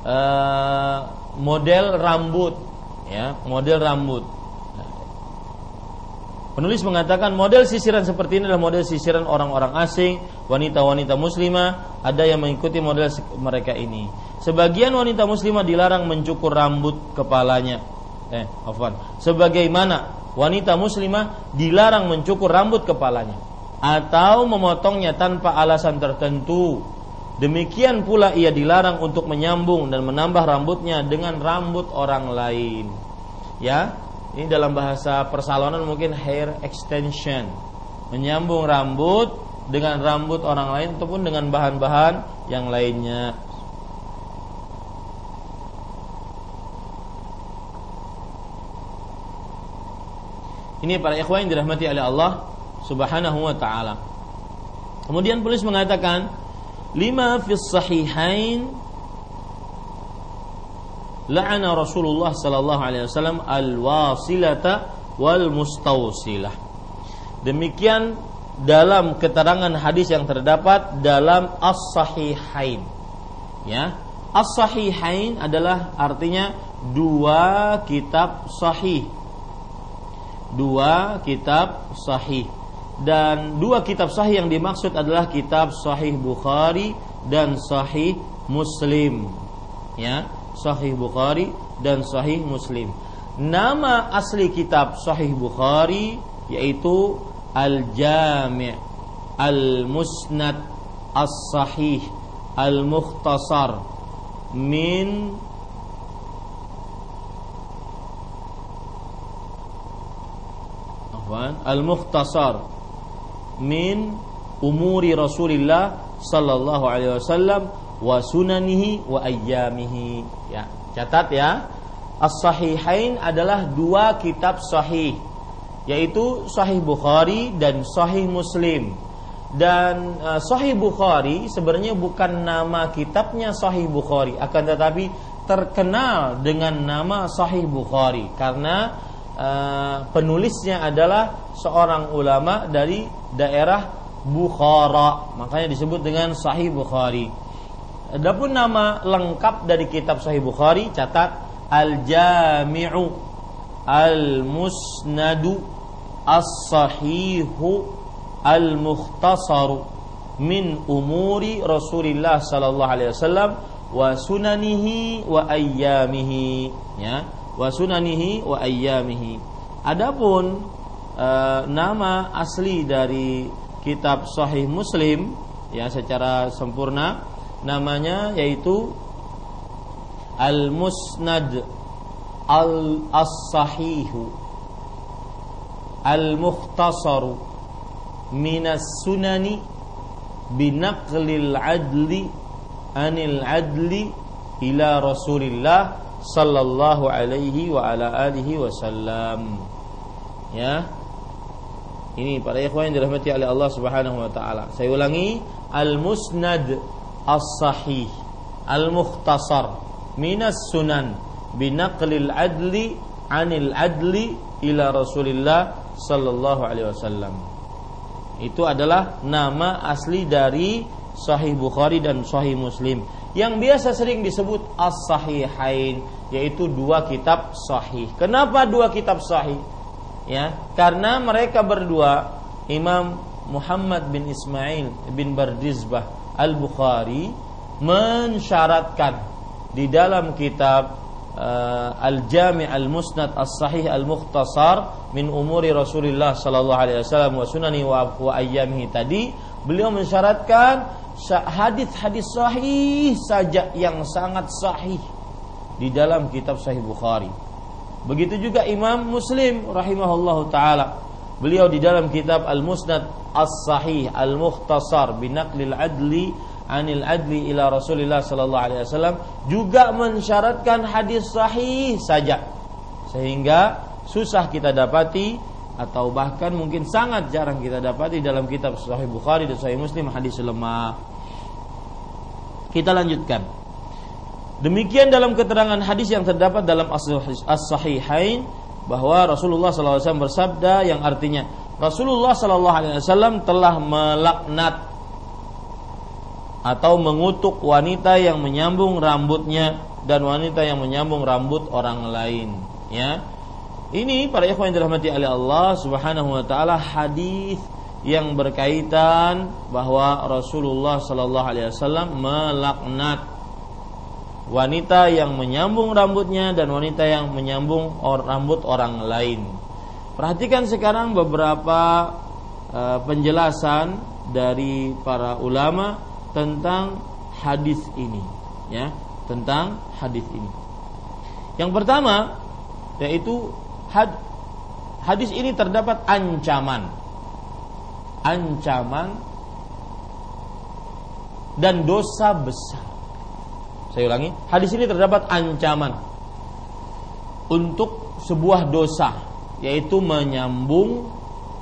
uh, model rambut ya, model rambut. Penulis mengatakan model sisiran seperti ini adalah model sisiran orang-orang asing, wanita-wanita muslimah, ada yang mengikuti model mereka ini. Sebagian wanita muslimah dilarang mencukur rambut kepalanya. Eh, afwan. Sebagaimana wanita muslimah dilarang mencukur rambut kepalanya atau memotongnya tanpa alasan tertentu. Demikian pula ia dilarang untuk menyambung dan menambah rambutnya dengan rambut orang lain. Ya, ini dalam bahasa persalonan mungkin hair extension. Menyambung rambut dengan rambut orang lain ataupun dengan bahan-bahan yang lainnya. Ini para ikhwan yang dirahmati oleh Allah Subhanahu wa taala. Kemudian penulis mengatakan lima fi sahihain la'ana Rasulullah sallallahu alaihi wasallam al-wasilata wal mustawsilah. Demikian dalam keterangan hadis yang terdapat dalam as-sahihain. Ya, as-sahihain adalah artinya dua kitab sahih. Dua kitab sahih. Dan dua kitab sahih yang dimaksud adalah kitab sahih Bukhari dan sahih Muslim. Ya, Sahih Bukhari dan Sahih Muslim. Nama asli kitab Sahih Bukhari yaitu Al-Jami' Al-Musnad As-Sahih Al-Mukhtasar min Al-Mukhtasar min umuri Rasulillah sallallahu alaihi wasallam wa sunanihi wa ayyamihi. Ya, catat ya. As-Sahihain adalah dua kitab sahih yaitu Sahih Bukhari dan Sahih Muslim. Dan uh, Sahih Bukhari sebenarnya bukan nama kitabnya Sahih Bukhari, akan tetapi terkenal dengan nama Sahih Bukhari karena uh, penulisnya adalah seorang ulama dari daerah Bukhara, makanya disebut dengan Sahih Bukhari. Adapun nama lengkap dari kitab Sahih Bukhari catat Al-Jami'u Al-Musnadu As-Sahihu Al-Mukhtasaru min umuri Rasulullah sallallahu alaihi wasallam wa sunanihi wa ayyamihi. Ya wa sunanihi wa ayyamihi. Adapun e, nama asli dari kitab Sahih Muslim ya secara sempurna namanya yaitu Al-Musnad Al-As-Sahihu. Al-Mukhtasaru Minas Sunani Binaqlil Adli Anil Adli Ila Rasulillah Sallallahu alaihi wa ala alihi wasallam Ya Ini para ikhwan yang dirahmati oleh Allah Subhanahu wa taala. Saya ulangi, Al-Musnad as-sahih al-mukhtasar minas sunan binaqlil adli anil adli ila Rasulillah sallallahu alaihi wasallam. Itu adalah nama asli dari Sahih Bukhari dan Sahih Muslim yang biasa sering disebut as-sahihain yaitu dua kitab sahih. Kenapa dua kitab sahih? Ya, karena mereka berdua Imam Muhammad bin Ismail bin Bardizbah Al-Bukhari mensyaratkan di dalam kitab uh, Al-Jami' Al-Musnad As-Sahih Al-Mukhtasar min umuri Rasulullah sallallahu alaihi wasallam wa sunani wa, wa ayyamihi tadi beliau mensyaratkan hadis-hadis sahih saja yang sangat sahih di dalam kitab Sahih Bukhari. Begitu juga Imam Muslim rahimahullahu taala. Beliau di dalam kitab Al-Musnad As-Sahih Al-Mukhtasar binaqlil adli anil adli ila Rasulillah sallallahu alaihi wasallam juga mensyaratkan hadis sahih saja. Sehingga susah kita dapati atau bahkan mungkin sangat jarang kita dapati dalam kitab Sahih Bukhari dan Sahih Muslim hadis lemah. Kita lanjutkan. Demikian dalam keterangan hadis yang terdapat dalam As-Sahihain bahwa Rasulullah SAW bersabda yang artinya Rasulullah SAW telah melaknat atau mengutuk wanita yang menyambung rambutnya dan wanita yang menyambung rambut orang lain ya ini para ikhwan yang dirahmati oleh Allah Subhanahu wa taala hadis yang berkaitan bahwa Rasulullah sallallahu alaihi wasallam melaknat wanita yang menyambung rambutnya dan wanita yang menyambung rambut orang lain. Perhatikan sekarang beberapa uh, penjelasan dari para ulama tentang hadis ini, ya, tentang hadis ini. Yang pertama yaitu had, hadis ini terdapat ancaman, ancaman dan dosa besar saya ulangi, hadis ini terdapat ancaman untuk sebuah dosa yaitu menyambung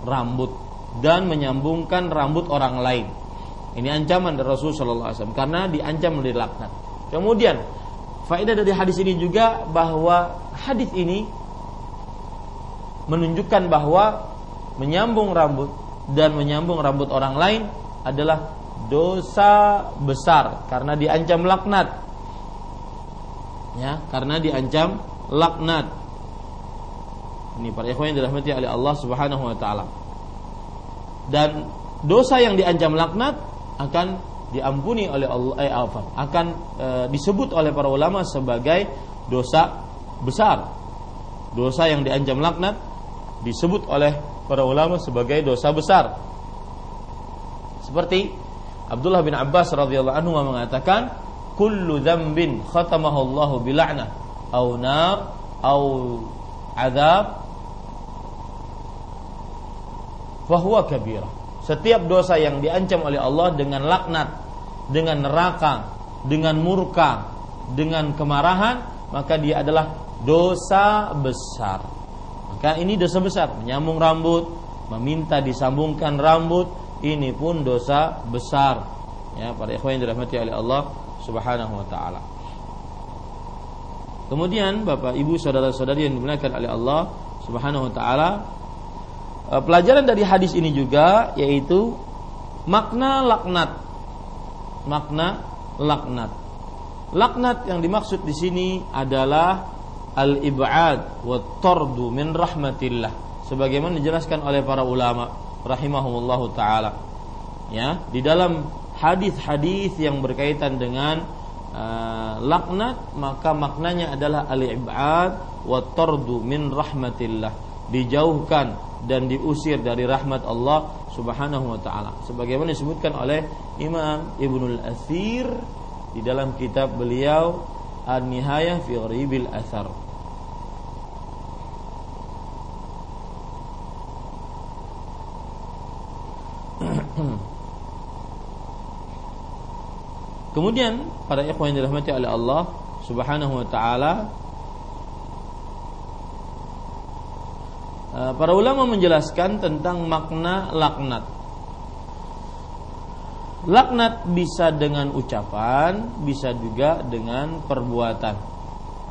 rambut dan menyambungkan rambut orang lain. Ini ancaman dari Rasul Shallallahu Alaihi Wasallam karena diancam dilaknat. Kemudian faedah dari hadis ini juga bahwa hadis ini menunjukkan bahwa menyambung rambut dan menyambung rambut orang lain adalah dosa besar karena diancam laknat. Ya karena diancam laknat. Ini para ikhwan yang dirahmati oleh Allah Subhanahu wa taala. Dan dosa yang diancam laknat akan diampuni oleh Allah eh, apa, akan e, disebut oleh para ulama sebagai dosa besar. Dosa yang diancam laknat disebut oleh para ulama sebagai dosa besar seperti Abdullah bin Abbas radhiyallahu anhu mengatakan kullu dzambin khatamahu Allah bila'nah au nar au azab fahuwa kabirah. Setiap dosa yang diancam oleh Allah dengan laknat, dengan neraka, dengan murka, dengan kemarahan, maka dia adalah dosa besar. Maka ini dosa besar, menyambung rambut, meminta disambungkan rambut, ini pun dosa besar. Ya, para ikhwan yang dirahmati oleh Allah Subhanahu wa taala. Kemudian Bapak Ibu saudara-saudari yang dimuliakan oleh Allah Subhanahu wa taala, eh, pelajaran dari hadis ini juga yaitu makna laknat. Makna laknat. Laknat yang dimaksud di sini adalah al-ib'ad wa tardu min rahmatillah. Sebagaimana dijelaskan oleh para ulama rahimahumullahu taala. Ya, di dalam hadis-hadis yang berkaitan dengan uh, laknat maka maknanya adalah al-ibad wa tardu min rahmatillah. Dijauhkan dan diusir dari rahmat Allah Subhanahu wa taala. Sebagaimana disebutkan oleh Imam Ibnul Athir di dalam kitab beliau An-Nihayah fi Gharibil Athar Kemudian para ikhwan yang dirahmati oleh Allah Subhanahu wa taala eh, para ulama menjelaskan tentang makna laknat. Laknat bisa dengan ucapan, bisa juga dengan perbuatan.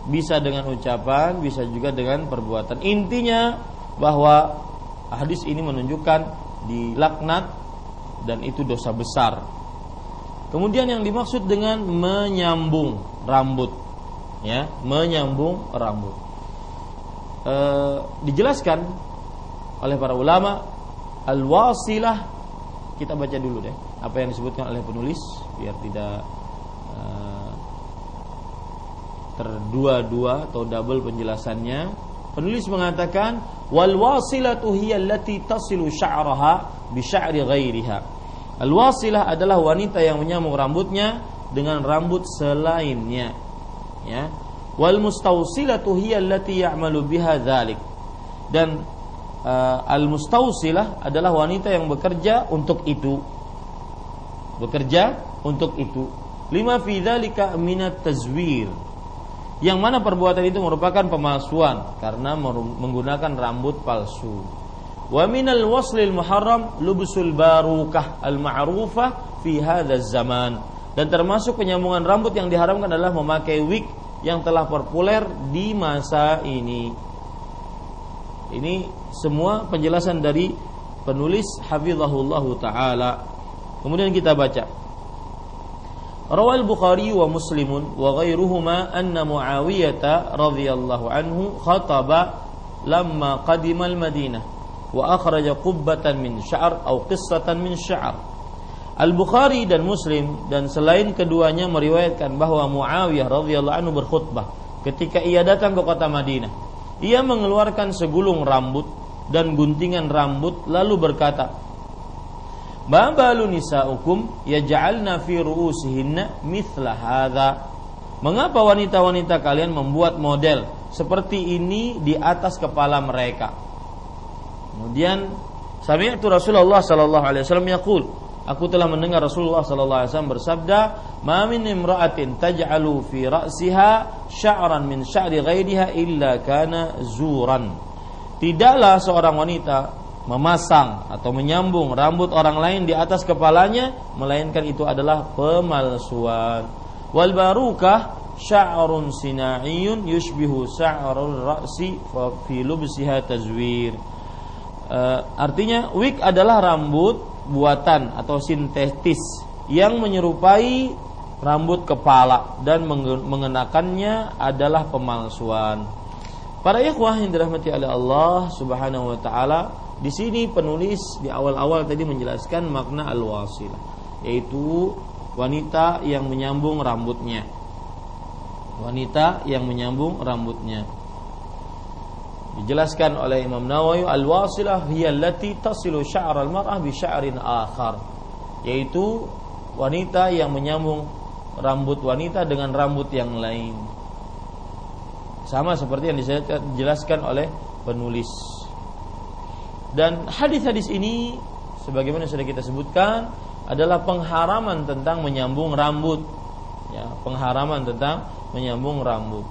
Bisa dengan ucapan, bisa juga dengan perbuatan. Intinya bahwa hadis ini menunjukkan di laknat dan itu dosa besar Kemudian yang dimaksud dengan menyambung rambut, ya, menyambung rambut. E, dijelaskan oleh para ulama al-wasilah kita baca dulu deh apa yang disebutkan oleh penulis biar tidak e, terdua-dua atau double penjelasannya. Penulis mengatakan wal wasilatu hiya allati tasilu sya'raha bi sya'ri ghairiha Al-wasilah adalah wanita yang menyambung rambutnya dengan rambut selainnya. Ya. Wal mustausilatu hiya allati ya'malu biha dzalik. Dan uh, al mustausilah adalah wanita yang bekerja untuk itu. Bekerja untuk itu lima fi dzalika minat tazwir yang mana perbuatan itu merupakan pemalsuan karena menggunakan rambut palsu wa minal waslil muharram lubsul barukah al ma'rufah fi hadzal zaman dan termasuk penyambungan rambut yang diharamkan adalah memakai wig yang telah populer di masa ini ini semua penjelasan dari penulis hafizahullahu taala. Kemudian kita baca. Rawal Bukhari wa Muslimun wa ghairuhuma anna Muawiyah radhiyallahu anhu khataba lamma qadima al-Madinah wa akhraja qubbatan min sya'r atau qissatan min sya'r. Al-Bukhari dan Muslim dan selain keduanya meriwayatkan bahwa Muawiyah radhiyallahu anhu berkhutbah ketika ia datang ke kota Madinah. Ia mengeluarkan segulung rambut dan guntingan rambut lalu berkata Ma balu nisa'ukum yaj'alna fi ru'usihinna mithla hadha Mengapa wanita-wanita kalian membuat model seperti ini di atas kepala mereka? Kemudian sami'tu Rasulullah sallallahu alaihi wasallam yaqul Aku telah mendengar Rasulullah sallallahu alaihi wasallam bersabda, "Ma min imra'atin taj'alu fi ra'siha sya'ran min sya'ri ghairiha illa kana zuran." Tidaklah seorang wanita memasang atau menyambung rambut orang lain di atas kepalanya melainkan itu adalah pemalsuan. Wal barukah sya'run sina'iyun yushbihu sya'rul ra'si fi lubsiha tazwir. Uh, artinya wig adalah rambut buatan atau sintetis yang menyerupai rambut kepala dan mengenakannya adalah pemalsuan. Para ikhwah yang dirahmati oleh Allah Subhanahu wa taala, di sini penulis di awal-awal tadi menjelaskan makna al-wasilah, yaitu wanita yang menyambung rambutnya. Wanita yang menyambung rambutnya. Dijelaskan oleh Imam Nawawi al-wasilah hiya allati tasilu sya'r al-mar'ah bi sya'rin akhar, yaitu wanita yang menyambung rambut wanita dengan rambut yang lain sama seperti yang dijelaskan oleh penulis. Dan hadis-hadis ini sebagaimana sudah kita sebutkan adalah pengharaman tentang menyambung rambut. Ya, pengharaman tentang menyambung rambut.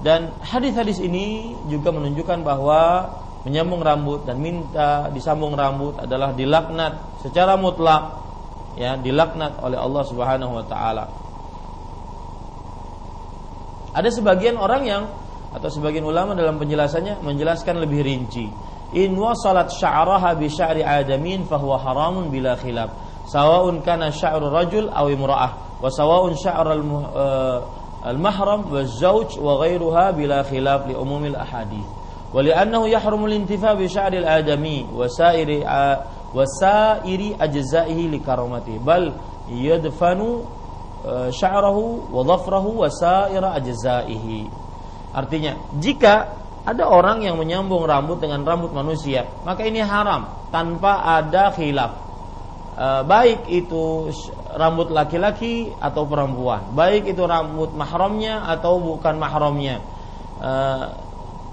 Dan hadis-hadis ini juga menunjukkan bahwa menyambung rambut dan minta disambung rambut adalah dilaknat secara mutlak ya dilaknat oleh Allah Subhanahu wa taala ada sebagian orang yang atau sebagian ulama dalam penjelasannya menjelaskan lebih rinci. In wasalat sya'raha bi sya'ri adamin fahuwa haramun bila khilaf. Sawa'un kana sya'ru rajul aw imra'ah wa sawa'un sya'ru المحرم والزوج وغيرها بلا خلاف لعموم الأحاديث ولأنه يحرم الانتفاع بشعر الآدمي وسائر وسائر أجزائه لكرامته بل يدفن شعره وظفره وسائر أجزائه artinya jika ada orang yang menyambung rambut dengan rambut manusia maka ini haram tanpa ada khilaf e, baik itu rambut laki-laki atau perempuan, baik itu rambut mahramnya atau bukan mahramnya. E,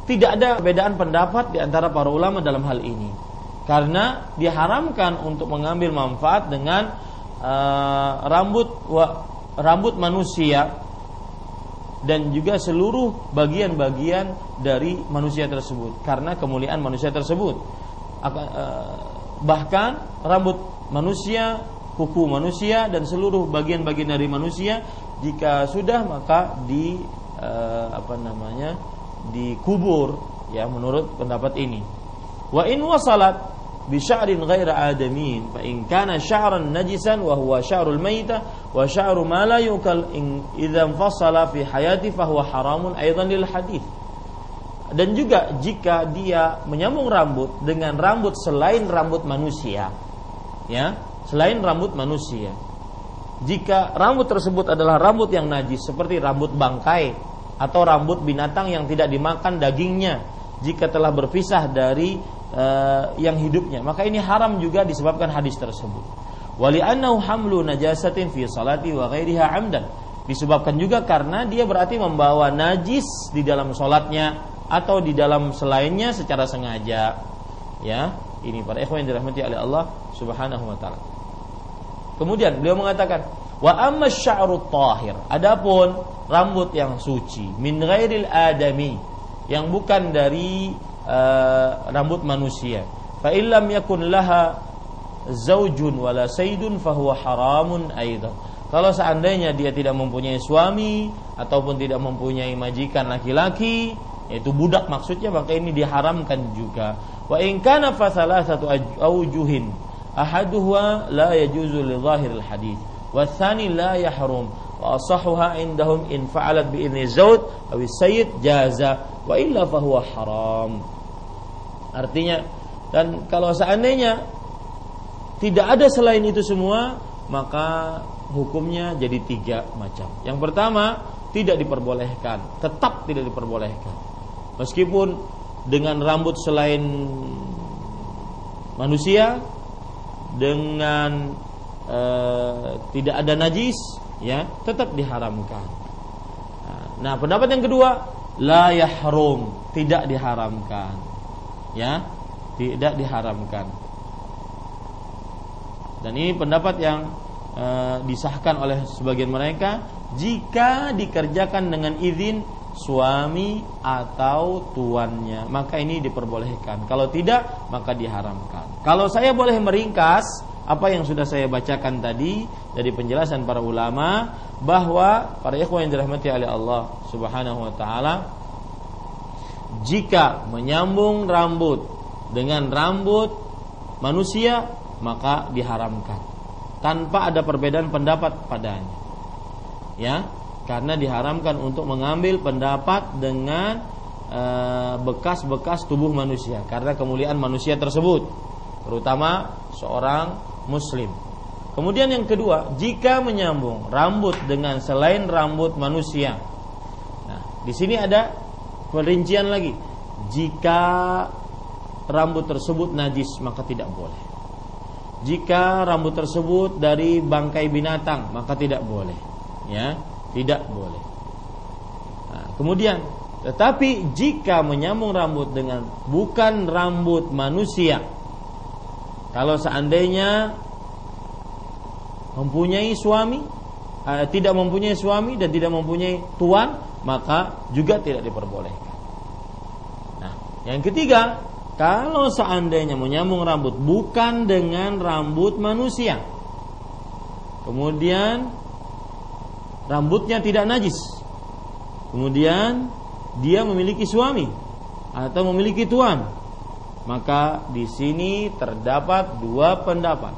tidak ada perbedaan pendapat di antara para ulama dalam hal ini. Karena diharamkan untuk mengambil manfaat dengan e, rambut wa, rambut manusia dan juga seluruh bagian-bagian dari manusia tersebut karena kemuliaan manusia tersebut eh, bahkan rambut manusia kuku manusia dan seluruh bagian-bagian dari manusia jika sudah maka di eh, apa namanya dikubur ya menurut pendapat ini. Wa in wasalat bi sya'rin ghaira adamin fa in kana sya'ran najisan wa huwa sya'rul mayta wa sya'ru ma la yukal in idza fasala fi hayati fa huwa haramun aidan lil hadis dan juga jika dia menyambung rambut dengan rambut selain rambut manusia ya selain rambut manusia jika rambut tersebut adalah rambut yang najis seperti rambut bangkai atau rambut binatang yang tidak dimakan dagingnya jika telah berpisah dari uh, yang hidupnya maka ini haram juga disebabkan hadis tersebut. Wali annahu hamlu najasatin fi salati wa ghairiha amdan. Disebabkan juga karena dia berarti membawa najis di dalam solatnya atau di dalam selainnya secara sengaja. Ya ini para ikhwan yang dirahmati oleh Allah Subhanahu wa taala Kemudian beliau mengatakan, wa amma sya'rut tahir. Adapun rambut yang suci min ghairil adami yang bukan dari uh, rambut manusia. Fa illam yakun laha zaujun wala saydun fahuwa haramun aidan. Kalau seandainya dia tidak mempunyai suami ataupun tidak mempunyai majikan laki-laki, yaitu budak maksudnya maka ini diharamkan juga. Wa in kana satu aujuhin ahaduha la yajuzu li zahiril hadis wa tsani la yahrum wa asahuha indahum in fa'alat bi idni zawj aw sayyid jaza wa illa fa huwa haram. Artinya dan kalau seandainya tidak ada selain itu semua maka hukumnya jadi tiga macam. Yang pertama tidak diperbolehkan, tetap tidak diperbolehkan. Meskipun dengan rambut selain manusia dengan e, tidak ada najis ya tetap diharamkan. Nah, pendapat yang kedua la yahrum, tidak diharamkan. Ya, tidak diharamkan. Dan ini pendapat yang e, disahkan oleh sebagian mereka jika dikerjakan dengan izin suami atau tuannya. Maka ini diperbolehkan. Kalau tidak maka diharamkan. Kalau saya boleh meringkas apa yang sudah saya bacakan tadi dari penjelasan para ulama bahwa para ikhwan yang dirahmati oleh Allah Subhanahu wa taala jika menyambung rambut dengan rambut manusia maka diharamkan. Tanpa ada perbedaan pendapat padanya. Ya karena diharamkan untuk mengambil pendapat dengan eh, bekas-bekas tubuh manusia karena kemuliaan manusia tersebut terutama seorang muslim. Kemudian yang kedua, jika menyambung rambut dengan selain rambut manusia. Nah, di sini ada perincian lagi. Jika rambut tersebut najis maka tidak boleh. Jika rambut tersebut dari bangkai binatang maka tidak boleh. Ya tidak boleh. Nah, kemudian, tetapi jika menyambung rambut dengan bukan rambut manusia, kalau seandainya mempunyai suami, uh, tidak mempunyai suami dan tidak mempunyai tuan, maka juga tidak diperbolehkan. Nah, yang ketiga, kalau seandainya menyambung rambut bukan dengan rambut manusia, kemudian rambutnya tidak najis. Kemudian dia memiliki suami atau memiliki tuan. Maka di sini terdapat dua pendapat.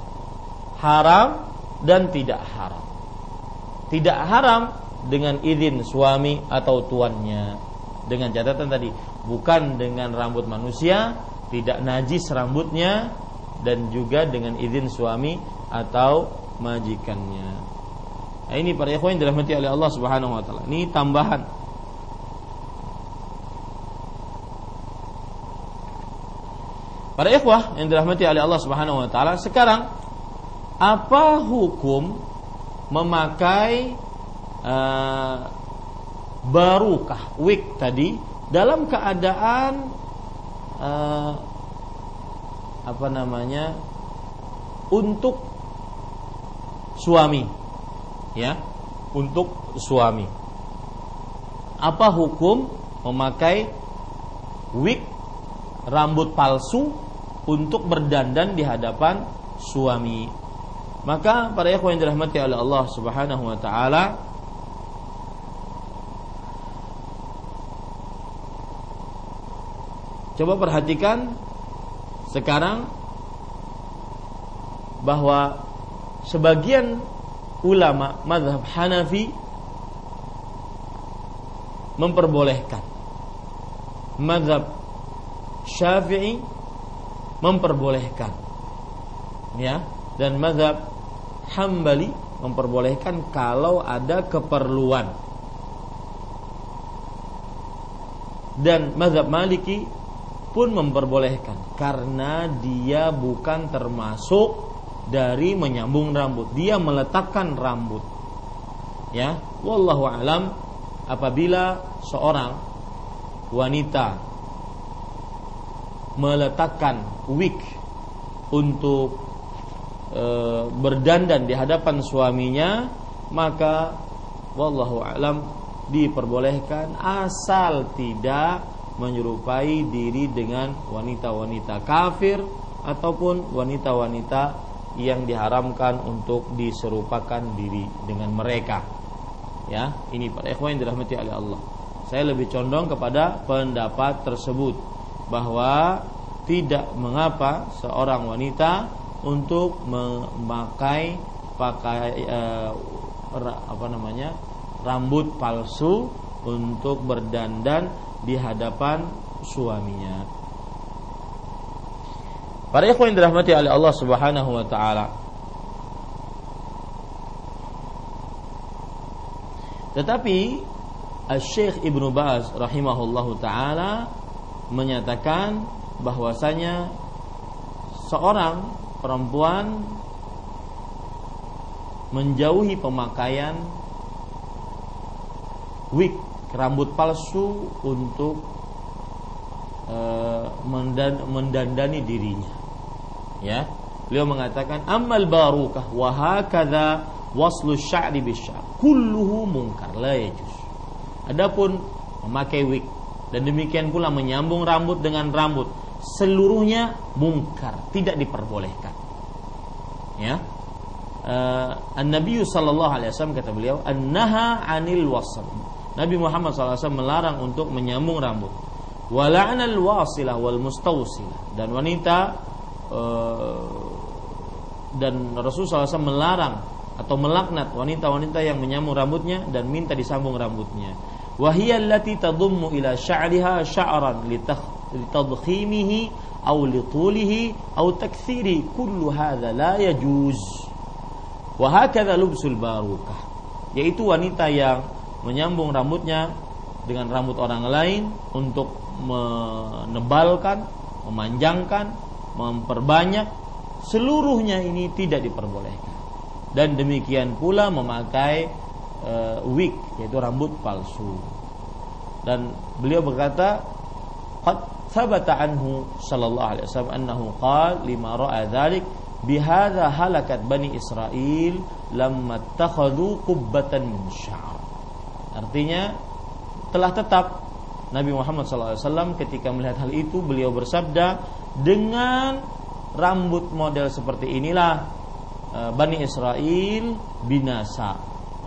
Haram dan tidak haram. Tidak haram dengan izin suami atau tuannya. Dengan catatan tadi, bukan dengan rambut manusia, tidak najis rambutnya dan juga dengan izin suami atau majikannya. Nah, ini para ikhwan yang dirahmati oleh Allah Subhanahu wa taala. Ini tambahan. Para ikhwah yang dirahmati oleh Allah Subhanahu wa taala, sekarang apa hukum memakai uh, barukah wig tadi dalam keadaan uh, apa namanya untuk suami ya untuk suami. Apa hukum memakai wig rambut palsu untuk berdandan di hadapan suami? Maka para ikhwan yang dirahmati oleh Allah Subhanahu wa taala Coba perhatikan sekarang bahwa sebagian ulama mazhab Hanafi memperbolehkan. Mazhab Syafi'i memperbolehkan. Ya, dan mazhab Hambali memperbolehkan kalau ada keperluan. Dan mazhab Maliki pun memperbolehkan karena dia bukan termasuk dari menyambung rambut. Dia meletakkan rambut. Ya, wallahu alam apabila seorang wanita meletakkan wig untuk e, berdandan di hadapan suaminya maka wallahu alam diperbolehkan asal tidak menyerupai diri dengan wanita-wanita kafir ataupun wanita-wanita yang diharamkan untuk diserupakan diri dengan mereka. Ya, ini para ikhwan yang dirahmati oleh Allah. Saya lebih condong kepada pendapat tersebut bahwa tidak mengapa seorang wanita untuk memakai pakai uh, apa namanya rambut palsu untuk berdandan di hadapan suaminya. Para ikhwan yang dirahmati oleh Allah Subhanahu wa taala. Tetapi Syekh Ibnu Baz rahimahullahu taala menyatakan bahwasanya seorang perempuan menjauhi pemakaian wig rambut palsu untuk uh, mendandani dirinya ya. Beliau mengatakan amal barukah wa hakadha waslu sya'ri bisya'r kulluhu munkar la adapun memakai wig dan demikian pula menyambung rambut dengan rambut seluruhnya mungkar tidak diperbolehkan. Ya. Uh, an-nabi sallallahu alaihi wasallam kata beliau an-naha 'anil wasl. Nabi Muhammad SAW melarang untuk menyambung rambut. Wala'anal wasilah wal mustawsilah dan wanita Eh, dan Rasulullah SAW melarang atau melaknat wanita-wanita yang menyambung rambutnya dan minta disambung rambutnya. Wahiyya allati tadummu ila sya'riha sya'ran litadkhimihi aw litulihi aw takthiri kullu hadha la yajuz. Wa lubsul barukah. Yaitu wanita yang menyambung rambutnya dengan rambut orang lain untuk menebalkan, memanjangkan memperbanyak seluruhnya ini tidak diperbolehkan. Dan demikian pula memakai uh, wig yaitu rambut palsu. Dan beliau berkata qad thabata anhu sallallahu alaihi wasallam annahu qala lima ra'a dzalik bihadza halakat bani Israel lamma takhadhu qubbatan min sya'ar artinya telah tetap Nabi Muhammad SAW ketika melihat hal itu beliau bersabda dengan rambut model seperti inilah uh, Bani Israel binasa.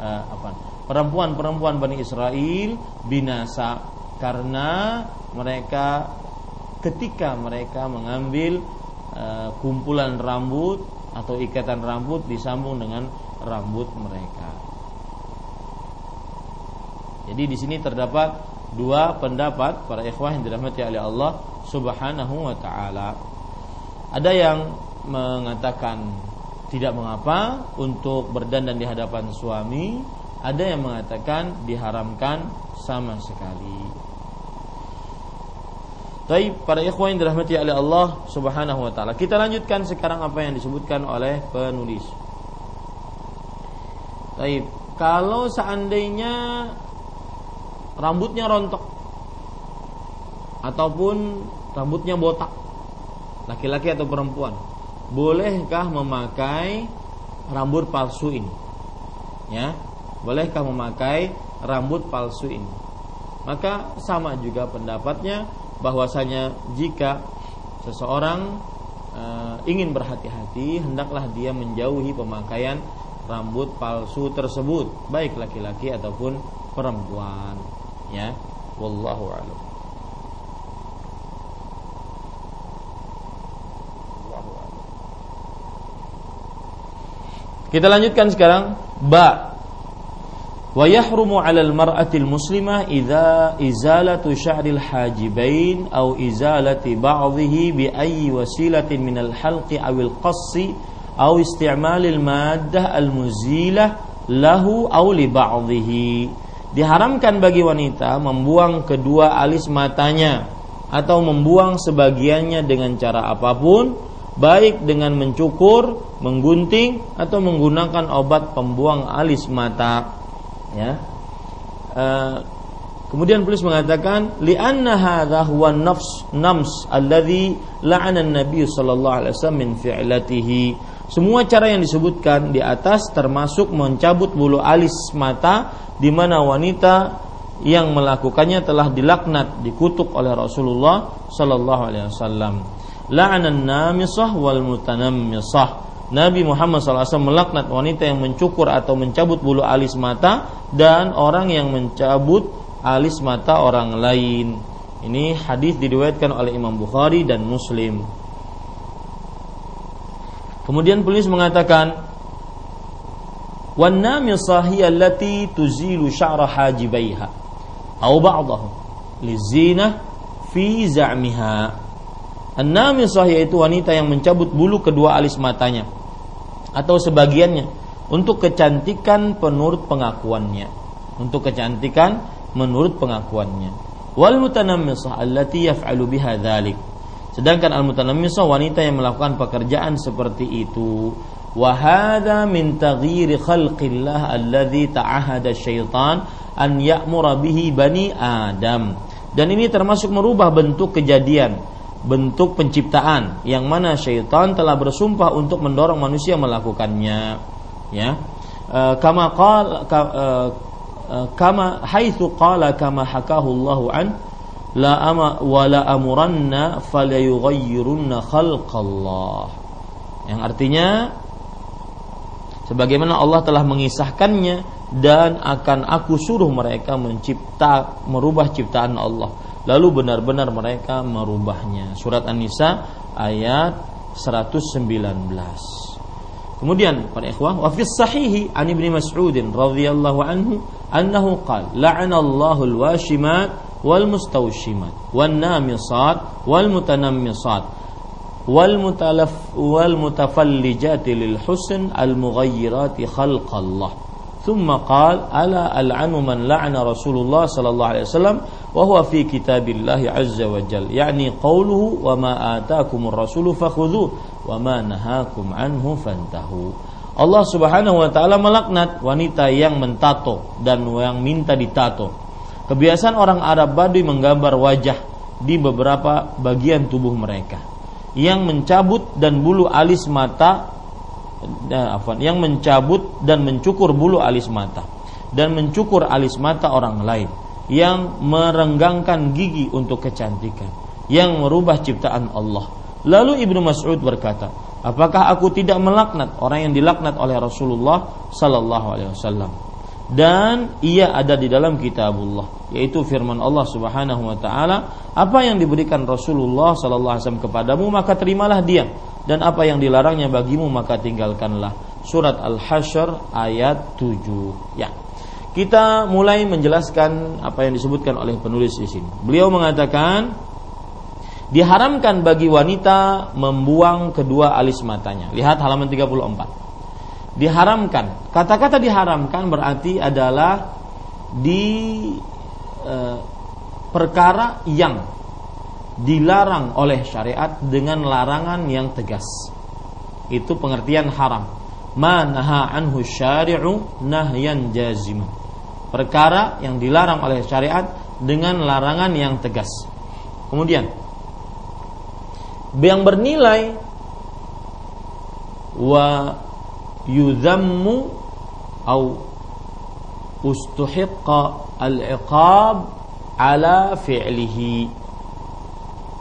Apa? Perempuan-perempuan Bani Israel binasa karena mereka ketika mereka mengambil uh, kumpulan rambut atau ikatan rambut disambung dengan rambut mereka. Jadi di sini terdapat dua pendapat para ikhwah yang dirahmati oleh Allah Subhanahu wa taala. Ada yang mengatakan tidak mengapa untuk berdandan di hadapan suami, ada yang mengatakan diharamkan sama sekali. Tapi para ikhwan yang dirahmati oleh Allah Subhanahu wa taala. Kita lanjutkan sekarang apa yang disebutkan oleh penulis. Baik, kalau seandainya rambutnya rontok ataupun rambutnya botak. Laki-laki atau perempuan. Bolehkah memakai rambut palsu ini? Ya. Bolehkah memakai rambut palsu ini? Maka sama juga pendapatnya bahwasanya jika seseorang e, ingin berhati-hati hendaklah dia menjauhi pemakaian rambut palsu tersebut. Baik laki-laki ataupun perempuan. Ya. Wallahu a'lam Kita lanjutkan sekarang. Ba. Wa yahrumu 'alal mar'atil muslimah idza izalatu sya'ril hajibain aw izalati ba'dhihi bi ayyi wasilatin minal halqi awil qassi aw isti'malil maddah al muzilah lahu aw li ba'dhihi. Diharamkan bagi wanita membuang kedua alis matanya atau membuang sebagiannya dengan cara apa pun baik dengan mencukur, menggunting atau menggunakan obat pembuang alis mata. Ya. E, kemudian penulis mengatakan li'anna huwa nafs nams alladhi la'ana an-nabi sallallahu alaihi wasallam min fi'latihi Semua cara yang disebutkan di atas termasuk mencabut bulu alis mata di mana wanita yang melakukannya telah dilaknat, dikutuk oleh Rasulullah sallallahu alaihi wasallam. La'anan namisah wal mutanammisah. Nabi Muhammad SAW melaknat wanita yang mencukur atau mencabut bulu alis mata dan orang yang mencabut alis mata orang lain. Ini hadis diriwayatkan oleh Imam Bukhari dan Muslim. Kemudian penulis mengatakan wan namisah hiya allati tuzilu sya'ra hajibaiha aw ba'dahu lizina fi za'miha. An-namisah yaitu wanita yang mencabut bulu kedua alis matanya atau sebagiannya untuk kecantikan penurut pengakuannya. Untuk kecantikan menurut pengakuannya. Wal mutanammisah allati yaf'alu biha dzalik sedangkan al mutanammisah wanita yang melakukan pekerjaan seperti itu wa min taghyir khalqillah alladhi ta'ahada syaitan an ya'mura bihi bani adam. Dan ini termasuk merubah bentuk kejadian bentuk penciptaan yang mana syaitan telah bersumpah untuk mendorong manusia melakukannya. Ya. E, kama qala kama haitsu qala kama hakahu Allah an la ama wa la amuranna falayughayyirunna khalqallah. Yang artinya sebagaimana Allah telah mengisahkannya dan akan aku suruh mereka mencipta merubah ciptaan Allah lalu benar-benar mereka merubahnya surat An-Nisa ayat 119 Kemudian para ikhwah wa fi sahihi an Ibnu Mas'ud radhiyallahu anhu annahu qala la'ana Allahu al-washimat wal mustawshimat wan namisat wal mutanammisat wal mutalaf wal mutafallijat lil husn al mughayyirat khalq Allah ثم قال ألا ألعن من لعن رسول الله صلى الله عليه وسلم wa huwa fi kitabillahi azza wa jal. قوله وما wa ma فخذوا وما fakhudhu wa ma nahakum anhu fantahu. Allah Subhanahu wa taala melaknat wanita yang mentato dan yang minta ditato. Kebiasaan orang Arab Baduy menggambar wajah di beberapa bagian tubuh mereka. Yang mencabut dan bulu alis mata eh, yang mencabut dan mencukur bulu alis mata dan mencukur alis mata orang lain yang merenggangkan gigi untuk kecantikan yang merubah ciptaan Allah Lalu Ibnu Mas'ud berkata, "Apakah aku tidak melaknat orang yang dilaknat oleh Rasulullah sallallahu alaihi wasallam?" Dan ia ada di dalam kitabullah, yaitu firman Allah Subhanahu wa taala, "Apa yang diberikan Rasulullah sallallahu alaihi wasallam kepadamu, maka terimalah dia, dan apa yang dilarangnya bagimu, maka tinggalkanlah." Surat Al-Hasyr ayat 7. Ya. Kita mulai menjelaskan apa yang disebutkan oleh penulis di sini. Beliau mengatakan, diharamkan bagi wanita membuang kedua alis matanya. Lihat halaman 34. Diharamkan. Kata-kata diharamkan berarti adalah di e, perkara yang dilarang oleh syariat dengan larangan yang tegas. Itu pengertian haram. Ma naha anhu syari'u nahyan jazimah. Perkara yang dilarang oleh syariat dengan larangan yang tegas. Kemudian yang bernilai wa yudhammu au ustuhiqqa al-iqab ala fi'lihi.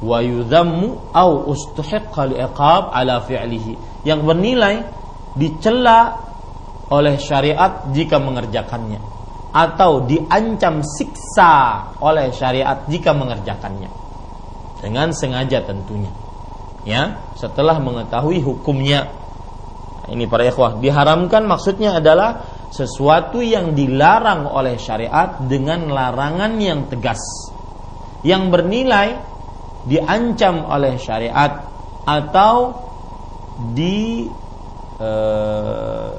Wa yudhammu au ustuhiqqa al-iqab ala fi'lihi. Yang bernilai dicela oleh syariat jika mengerjakannya atau diancam siksa oleh syariat jika mengerjakannya. Dengan sengaja tentunya. Ya setelah mengetahui hukumnya. Ini para ikhwah diharamkan maksudnya adalah sesuatu yang dilarang oleh syariat dengan larangan yang tegas. Yang bernilai diancam oleh syariat atau di eh,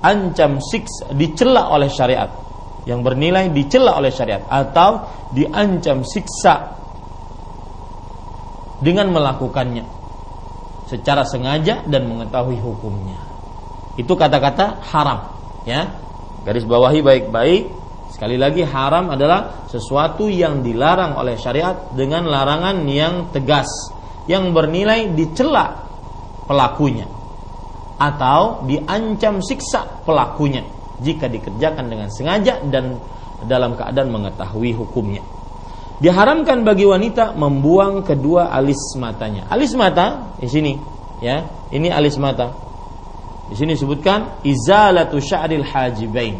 ancam siks dicela oleh syariat yang bernilai dicela oleh syariat atau diancam siksa dengan melakukannya secara sengaja dan mengetahui hukumnya. Itu kata-kata haram, ya. Garis bawahi baik-baik. Sekali lagi haram adalah sesuatu yang dilarang oleh syariat dengan larangan yang tegas yang bernilai dicela pelakunya atau diancam siksa pelakunya jika dikerjakan dengan sengaja dan dalam keadaan mengetahui hukumnya. Diharamkan bagi wanita membuang kedua alis matanya. Alis mata di sini, ya. Ini alis mata. Di sini disebutkan izalatu sya'ril hajibain.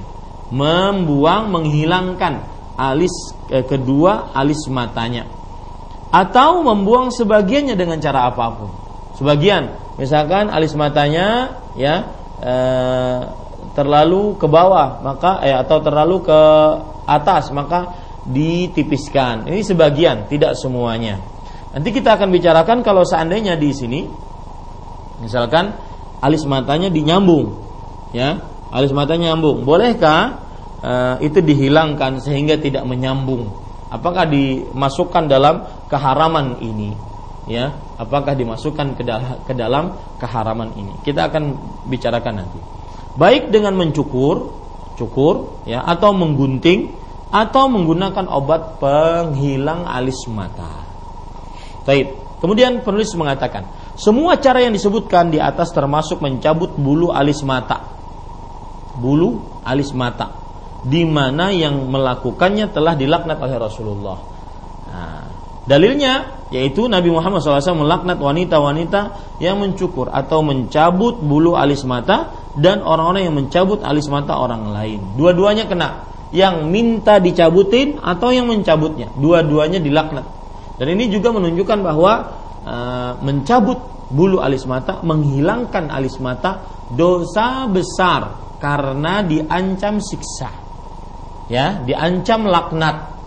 Membuang, menghilangkan alis eh, kedua alis matanya. Atau membuang sebagiannya dengan cara apa pun. Sebagian, misalkan alis matanya ya eh, terlalu ke bawah, maka eh, atau terlalu ke atas, maka ditipiskan. Ini sebagian, tidak semuanya. Nanti kita akan bicarakan kalau seandainya di sini misalkan alis matanya dinyambung, ya, alis matanya nyambung. Bolehkah uh, itu dihilangkan sehingga tidak menyambung? Apakah dimasukkan dalam keharaman ini? Ya, apakah dimasukkan ke dalam keharaman ini? Kita akan bicarakan nanti. Baik dengan mencukur, cukur, ya, atau menggunting, atau menggunakan obat penghilang alis mata. Baik. Kemudian penulis mengatakan, semua cara yang disebutkan di atas termasuk mencabut bulu alis mata. Bulu alis mata di mana yang melakukannya telah dilaknat oleh Rasulullah. Nah, dalilnya yaitu Nabi Muhammad SAW melaknat wanita-wanita yang mencukur atau mencabut bulu alis mata dan orang-orang yang mencabut alis mata orang lain. Dua-duanya kena yang minta dicabutin atau yang mencabutnya. Dua-duanya dilaknat. Dan ini juga menunjukkan bahwa e, mencabut bulu alis mata, menghilangkan alis mata dosa besar karena diancam siksa. Ya, diancam laknat.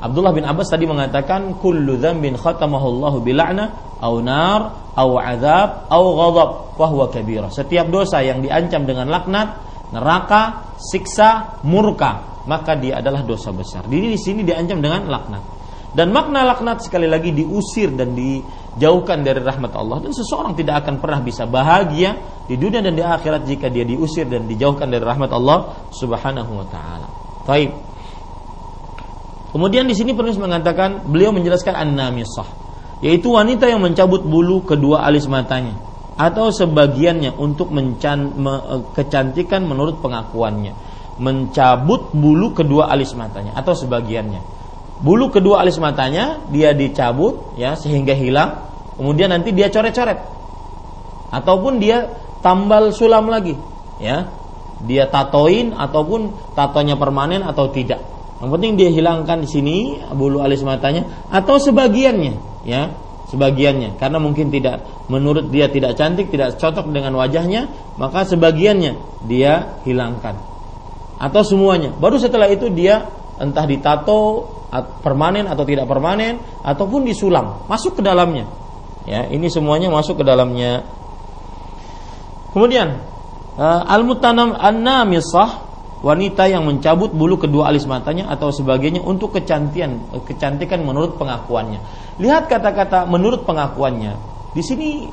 Abdullah bin Abbas tadi mengatakan kullu dzambin khatamahullahu bil'na au nar au azab au ghadab fahuwa kabira. Setiap dosa yang diancam dengan laknat, neraka, siksa, murka maka dia adalah dosa besar. Jadi di sini diancam dengan laknat. Dan makna laknat sekali lagi diusir dan dijauhkan dari rahmat Allah dan seseorang tidak akan pernah bisa bahagia di dunia dan di akhirat jika dia diusir dan dijauhkan dari rahmat Allah Subhanahu wa taala. Baik. Kemudian di sini penulis mengatakan beliau menjelaskan an-namisah yaitu wanita yang mencabut bulu kedua alis matanya atau sebagiannya untuk mencan, me, kecantikan menurut pengakuannya mencabut bulu kedua alis matanya atau sebagiannya. Bulu kedua alis matanya dia dicabut ya sehingga hilang, kemudian nanti dia coret-coret. Ataupun dia tambal sulam lagi, ya. Dia tatoin ataupun tatonya permanen atau tidak. Yang penting dia hilangkan di sini bulu alis matanya atau sebagiannya, ya sebagiannya karena mungkin tidak menurut dia tidak cantik tidak cocok dengan wajahnya maka sebagiannya dia hilangkan atau semuanya. Baru setelah itu dia entah ditato permanen atau tidak permanen ataupun disulam masuk ke dalamnya. Ya, ini semuanya masuk ke dalamnya. Kemudian uh, al-mutanam an-namisah wanita yang mencabut bulu kedua alis matanya atau sebagainya untuk kecantian kecantikan menurut pengakuannya. Lihat kata-kata menurut pengakuannya. Di sini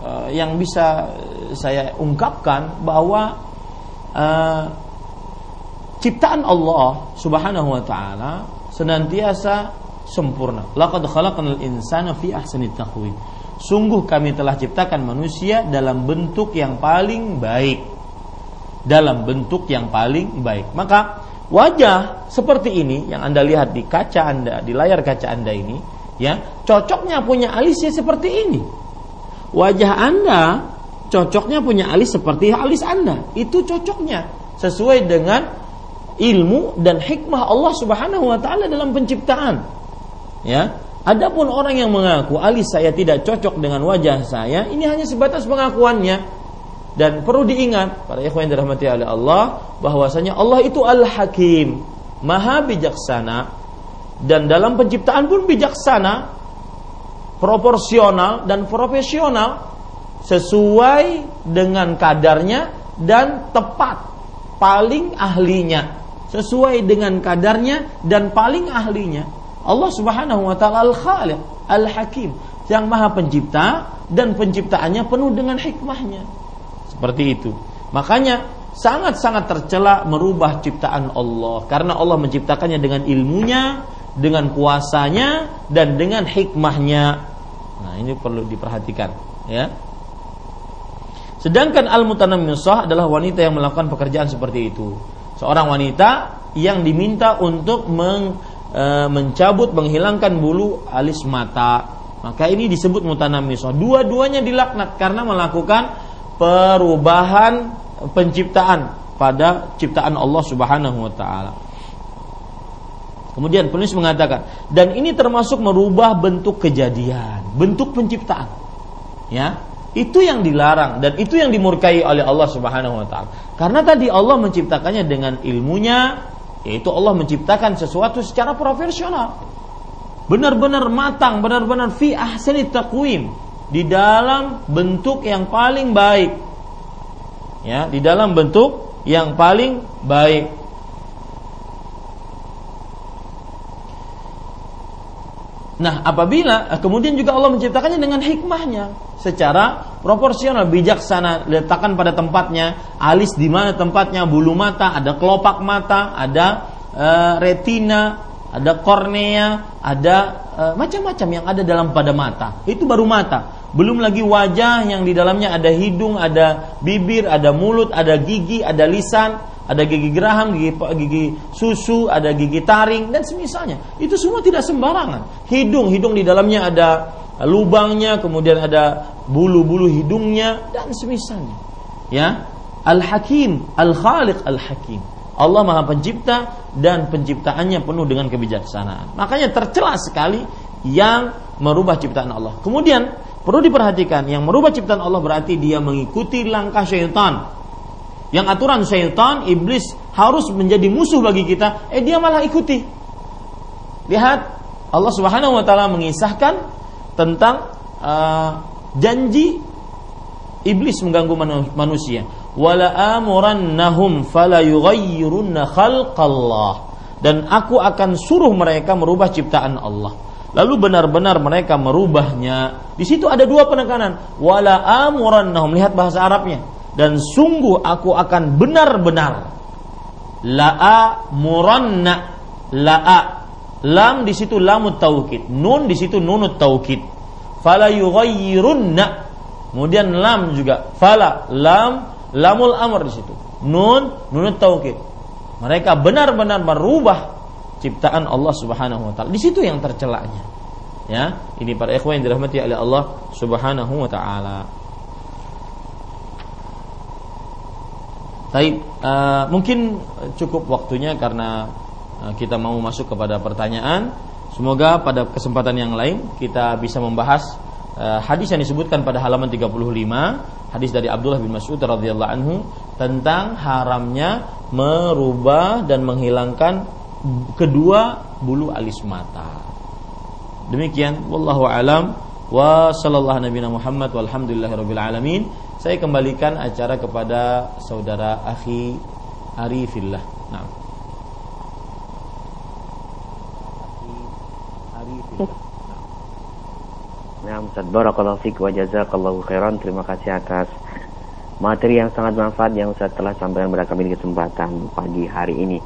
uh, yang bisa saya ungkapkan bahwa uh, ciptaan Allah Subhanahu wa taala senantiasa sempurna. Laqad khalaqnal insana fi ahsani taqwim. Sungguh kami telah ciptakan manusia dalam bentuk yang paling baik. Dalam bentuk yang paling baik. Maka wajah seperti ini yang Anda lihat di kaca Anda, di layar kaca Anda ini, ya, cocoknya punya alis ya seperti ini. Wajah Anda cocoknya punya alis seperti alis Anda. Itu cocoknya sesuai dengan ilmu dan hikmah Allah Subhanahu wa taala dalam penciptaan. Ya. Adapun orang yang mengaku alis saya tidak cocok dengan wajah saya, ini hanya sebatas pengakuannya. Dan perlu diingat para ikhwan yang dirahmati oleh Allah bahwasanya Allah itu Al-Hakim, Maha bijaksana. Dan dalam penciptaan pun bijaksana, proporsional dan profesional. Sesuai dengan kadarnya dan tepat paling ahlinya. Sesuai dengan kadarnya dan paling ahlinya. Allah Subhanahu wa taala Al-Khaliq, Al-Hakim, yang Maha Pencipta dan penciptaannya penuh dengan hikmahnya. Seperti itu. Makanya sangat-sangat tercela merubah ciptaan Allah karena Allah menciptakannya dengan ilmunya, dengan kuasanya dan dengan hikmahnya. Nah, ini perlu diperhatikan, ya. Sedangkan al-mutanammisah adalah wanita yang melakukan pekerjaan seperti itu. Seorang wanita yang diminta untuk meng, e, mencabut menghilangkan bulu alis mata. Maka ini disebut mutanammisah. Dua-duanya dilaknat karena melakukan perubahan penciptaan pada ciptaan Allah Subhanahu wa taala. Kemudian penulis mengatakan dan ini termasuk merubah bentuk kejadian, bentuk penciptaan. Ya, itu yang dilarang dan itu yang dimurkai oleh Allah Subhanahu wa taala. Karena tadi Allah menciptakannya dengan ilmunya, yaitu Allah menciptakan sesuatu secara profesional. Benar-benar matang, benar-benar fi ahsani taqwim di dalam bentuk yang paling baik. Ya, di dalam bentuk yang paling baik. Nah, apabila eh, kemudian juga Allah menciptakannya dengan hikmahnya secara proporsional, bijaksana, letakkan pada tempatnya, alis di mana tempatnya, bulu mata, ada kelopak mata, ada e, retina, ada kornea, ada e, macam-macam yang ada dalam pada mata. Itu baru mata. Belum lagi wajah yang di dalamnya ada hidung, ada bibir, ada mulut, ada gigi, ada lisan, ada gigi geraham, gigi, gigi susu, ada gigi taring dan semisalnya. Itu semua tidak sembarangan. Hidung, hidung di dalamnya ada lubangnya, kemudian ada bulu-bulu hidungnya dan semisalnya. Ya, Al-Hakim, Al-Khaliq Al-Hakim. Allah Maha Pencipta dan penciptaannya penuh dengan kebijaksanaan. Makanya tercela sekali yang merubah ciptaan Allah. Kemudian perlu diperhatikan yang merubah ciptaan Allah berarti dia mengikuti langkah syaitan yang aturan syaitan, iblis harus menjadi musuh bagi kita, eh dia malah ikuti. Lihat Allah Subhanahu wa taala mengisahkan tentang uh, janji iblis mengganggu manusia. Wala amurannahum fala yughayyirunna khalqallah. Dan aku akan suruh mereka merubah ciptaan Allah. Lalu benar-benar mereka merubahnya. Di situ ada dua penekanan. Wala amurannahum. Lihat bahasa Arabnya. Dan sungguh aku akan benar-benar. La'a muranna la'a lam di situ lamut taukid. Nun di situ nunut taukid. Fala yughayyirunna. Kemudian lam juga. Fala lam lamul amr di situ. Nun nunut taukid. Mereka benar-benar merubah ciptaan Allah Subhanahu wa taala. Di situ yang tercelaknya. Ya ini para ikhwan yang dirahmati oleh Allah Subhanahu wa taala. Taib, uh, mungkin cukup waktunya karena uh, kita mau masuk kepada pertanyaan. Semoga pada kesempatan yang lain kita bisa membahas uh, hadis yang disebutkan pada halaman 35, hadis dari Abdullah bin Mas'ud radhiyallahu anhu tentang haramnya merubah dan menghilangkan kedua bulu alis mata. Demikian wallahu alam wa sallallahu nabiyana Muhammad walhamdulillahirabbil alamin. Saya kembalikan acara kepada saudara akhi Arifillah. Nah. Nah, Ustaz Barakallahu Fik wa Jazakallahu Khairan Terima kasih atas materi yang sangat manfaat yang Ustaz telah sampaikan kepada kami di kesempatan pagi hari ini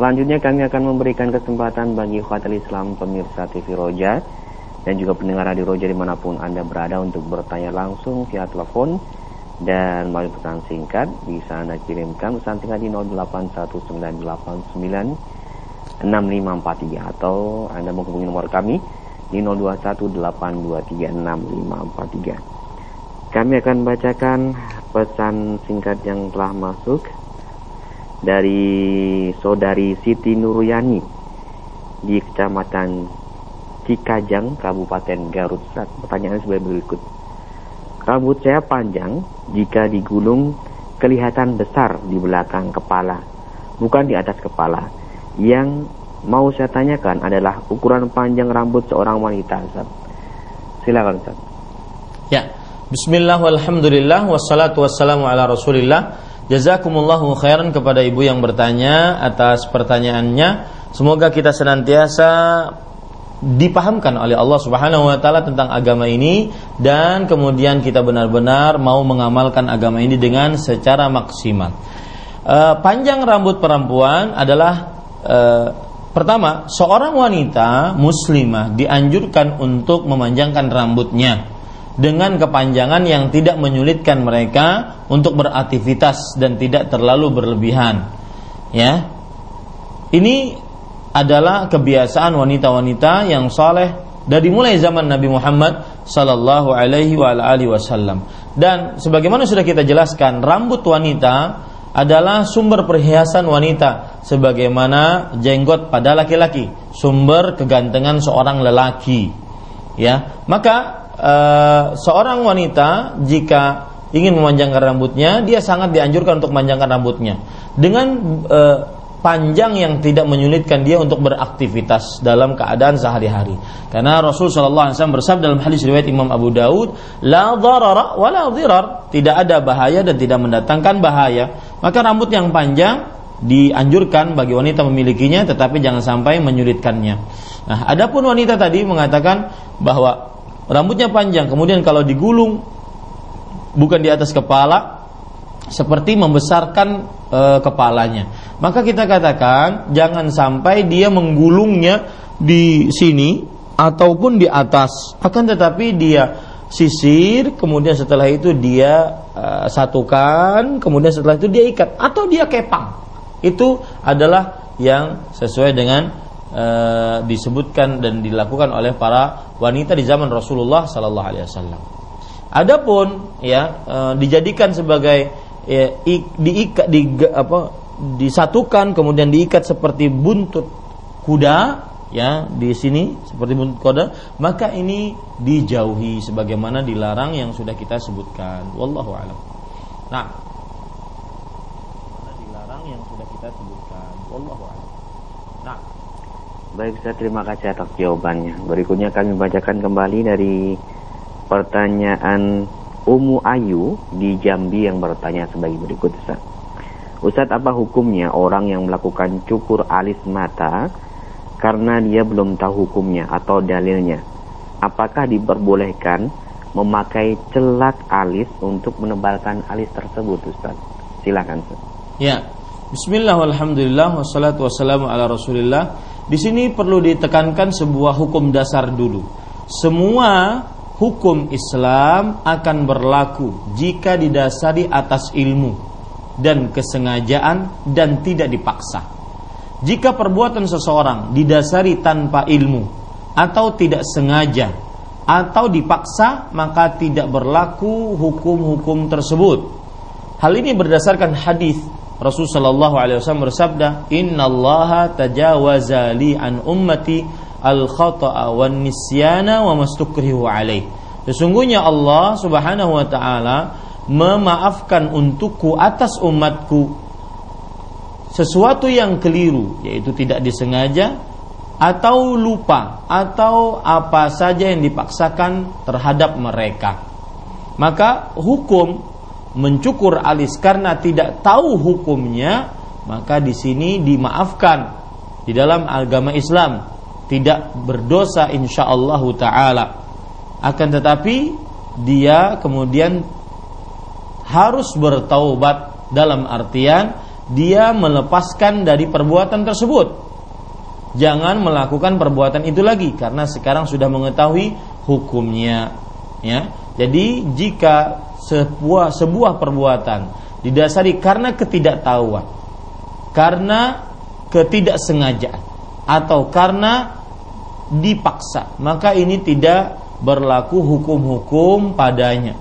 Selanjutnya kami akan memberikan kesempatan bagi khawatir Islam pemirsa TV Roja dan juga pendengar Radio Roja di mana pun Anda berada untuk bertanya langsung via telepon dan melalui pesan singkat bisa Anda kirimkan pesan singkat di 0819896543 atau Anda menghubungi nomor kami di 0218236543. Kami akan bacakan pesan singkat yang telah masuk dari saudari Siti Nuruyani di Kecamatan Cikajang, Kabupaten Garut. Pertanyaan sebagai berikut. Rambut saya panjang, jika digulung kelihatan besar di belakang kepala, bukan di atas kepala. Yang mau saya tanyakan adalah ukuran panjang rambut seorang wanita. Ustaz. Silakan Ustaz. Ya. Bismillah walhamdulillah wassalatu wassalamu ala rasulillah Jazakumullahu khairan kepada ibu yang bertanya atas pertanyaannya Semoga kita senantiasa dipahamkan oleh Allah Subhanahu wa taala tentang agama ini dan kemudian kita benar-benar mau mengamalkan agama ini dengan secara maksimal. E, panjang rambut perempuan adalah e, pertama seorang wanita muslimah dianjurkan untuk memanjangkan rambutnya dengan kepanjangan yang tidak menyulitkan mereka untuk beraktivitas dan tidak terlalu berlebihan. Ya. Ini adalah kebiasaan wanita-wanita yang soleh dari mulai zaman Nabi Muhammad sallallahu alaihi wasallam. Dan sebagaimana sudah kita jelaskan, rambut wanita adalah sumber perhiasan wanita sebagaimana jenggot pada laki-laki, sumber kegantengan seorang lelaki. Ya, maka e, seorang wanita jika ingin memanjangkan rambutnya, dia sangat dianjurkan untuk memanjangkan rambutnya dengan e, panjang yang tidak menyulitkan dia untuk beraktivitas dalam keadaan sehari-hari. Karena Rasul Shallallahu Alaihi Wasallam bersabda dalam hadis riwayat Imam Abu Daud, la dharara wa la tidak ada bahaya dan tidak mendatangkan bahaya. Maka rambut yang panjang dianjurkan bagi wanita memilikinya, tetapi jangan sampai menyulitkannya. Nah, adapun wanita tadi mengatakan bahwa rambutnya panjang, kemudian kalau digulung bukan di atas kepala, seperti membesarkan e, kepalanya. Maka kita katakan jangan sampai dia menggulungnya di sini ataupun di atas. Akan tetapi dia sisir, kemudian setelah itu dia e, satukan, kemudian setelah itu dia ikat atau dia kepang. Itu adalah yang sesuai dengan e, disebutkan dan dilakukan oleh para wanita di zaman Rasulullah Sallallahu Alaihi Wasallam. Adapun ya e, dijadikan sebagai ya, diikat di apa disatukan kemudian diikat seperti buntut kuda ya di sini seperti buntut kuda maka ini dijauhi sebagaimana dilarang yang sudah kita sebutkan wallahu alam nah dilarang yang sudah kita sebutkan wallahu alam nah baik saya terima kasih atas jawabannya berikutnya kami bacakan kembali dari pertanyaan Umu Ayu di Jambi yang bertanya sebagai berikut Ustaz. Ustaz apa hukumnya orang yang melakukan cukur alis mata karena dia belum tahu hukumnya atau dalilnya? Apakah diperbolehkan memakai celak alis untuk menebalkan alis tersebut Ustaz? Silakan Ustaz. Ya. Bismillah walhamdulillah wassalatu wassalamu ala Rasulillah. Di sini perlu ditekankan sebuah hukum dasar dulu. Semua hukum Islam akan berlaku jika didasari atas ilmu dan kesengajaan dan tidak dipaksa. Jika perbuatan seseorang didasari tanpa ilmu atau tidak sengaja atau dipaksa, maka tidak berlaku hukum-hukum tersebut. Hal ini berdasarkan hadis Rasulullah Shallallahu Alaihi Wasallam bersabda, Inna Allah tajawaza li an ummati al khata'a wan nisyana wa mastukrihu alaih. Sesungguhnya Allah Subhanahu wa taala memaafkan untukku atas umatku sesuatu yang keliru yaitu tidak disengaja atau lupa atau apa saja yang dipaksakan terhadap mereka. Maka hukum mencukur alis karena tidak tahu hukumnya maka di sini dimaafkan. Di dalam agama Islam tidak berdosa insyaallah taala. Akan tetapi dia kemudian harus bertaubat dalam artian dia melepaskan dari perbuatan tersebut. Jangan melakukan perbuatan itu lagi karena sekarang sudah mengetahui hukumnya ya jadi jika sebuah sebuah perbuatan didasari karena ketidaktahuan karena ketidaksengajaan atau karena dipaksa maka ini tidak berlaku hukum-hukum padanya.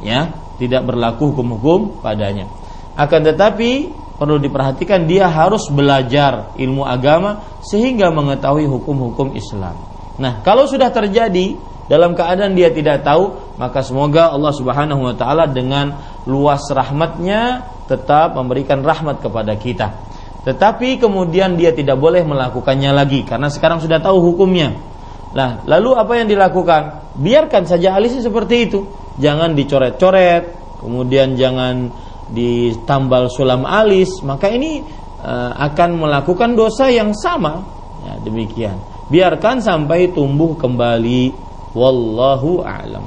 Ya tidak berlaku hukum-hukum padanya. Akan tetapi perlu diperhatikan dia harus belajar ilmu agama sehingga mengetahui hukum-hukum Islam. Nah kalau sudah terjadi dalam keadaan dia tidak tahu maka semoga Allah Subhanahu wa taala dengan luas rahmatnya tetap memberikan rahmat kepada kita tetapi kemudian dia tidak boleh melakukannya lagi karena sekarang sudah tahu hukumnya. Nah, lalu apa yang dilakukan? Biarkan saja alisnya seperti itu. Jangan dicoret-coret, kemudian jangan ditambal sulam alis, maka ini uh, akan melakukan dosa yang sama. Ya, demikian. Biarkan sampai tumbuh kembali. Wallahu a'lam.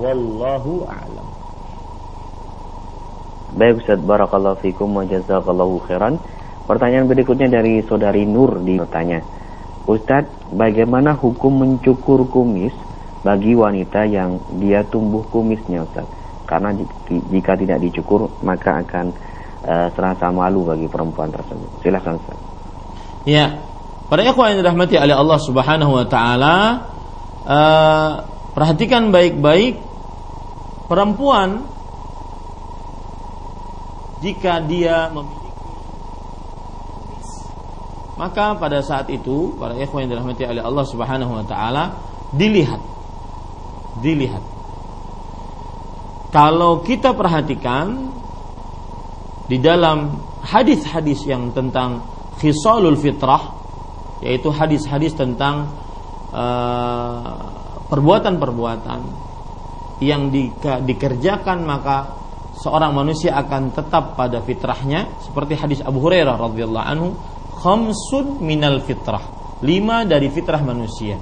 Wallahu a'lam. Baik Ustaz Barakallahu Fikum wa Jazakallahu Khairan Pertanyaan berikutnya dari Saudari Nur di bertanya Ustadz, bagaimana hukum mencukur kumis bagi wanita yang dia tumbuh kumisnya Ustadz? Karena jika tidak dicukur maka akan uh, serasa malu bagi perempuan tersebut. Silakan Ustaz. Ya, para ikhwan yang dirahmati oleh Allah Subhanahu wa taala, uh, perhatikan baik-baik perempuan jika dia memiliki maka pada saat itu para ikhwan yang dirahmati oleh Allah Subhanahu wa taala dilihat. Dilihat. Kalau kita perhatikan di dalam hadis-hadis yang tentang khisalul fitrah yaitu hadis-hadis tentang uh, perbuatan-perbuatan yang di, dikerjakan maka seorang manusia akan tetap pada fitrahnya. Seperti hadis Abu Hurairah radhiyallahu anhu khamsun minal fitrah. Lima dari fitrah manusia.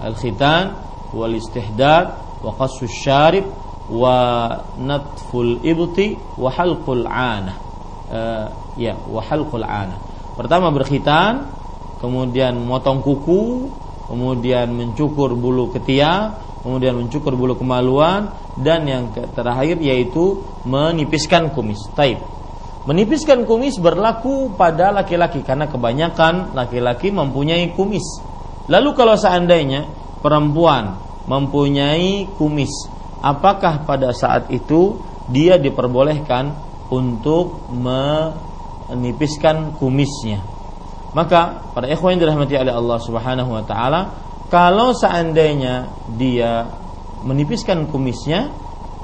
Al khitan wal istihdad wa qassus syarib wa natful ibti wa halqul ana. Uh, ya wa halqul ana. Pertama berkhitan kemudian motong kuku kemudian mencukur bulu ketiak kemudian mencukur bulu kemaluan dan yang terakhir yaitu menipiskan kumis. Taib. Menipiskan kumis berlaku pada laki-laki karena kebanyakan laki-laki mempunyai kumis. Lalu kalau seandainya perempuan mempunyai kumis, apakah pada saat itu dia diperbolehkan untuk menipiskan kumisnya? Maka pada ikhwan yang dirahmati oleh Allah Subhanahu wa taala, kalau seandainya dia menipiskan kumisnya,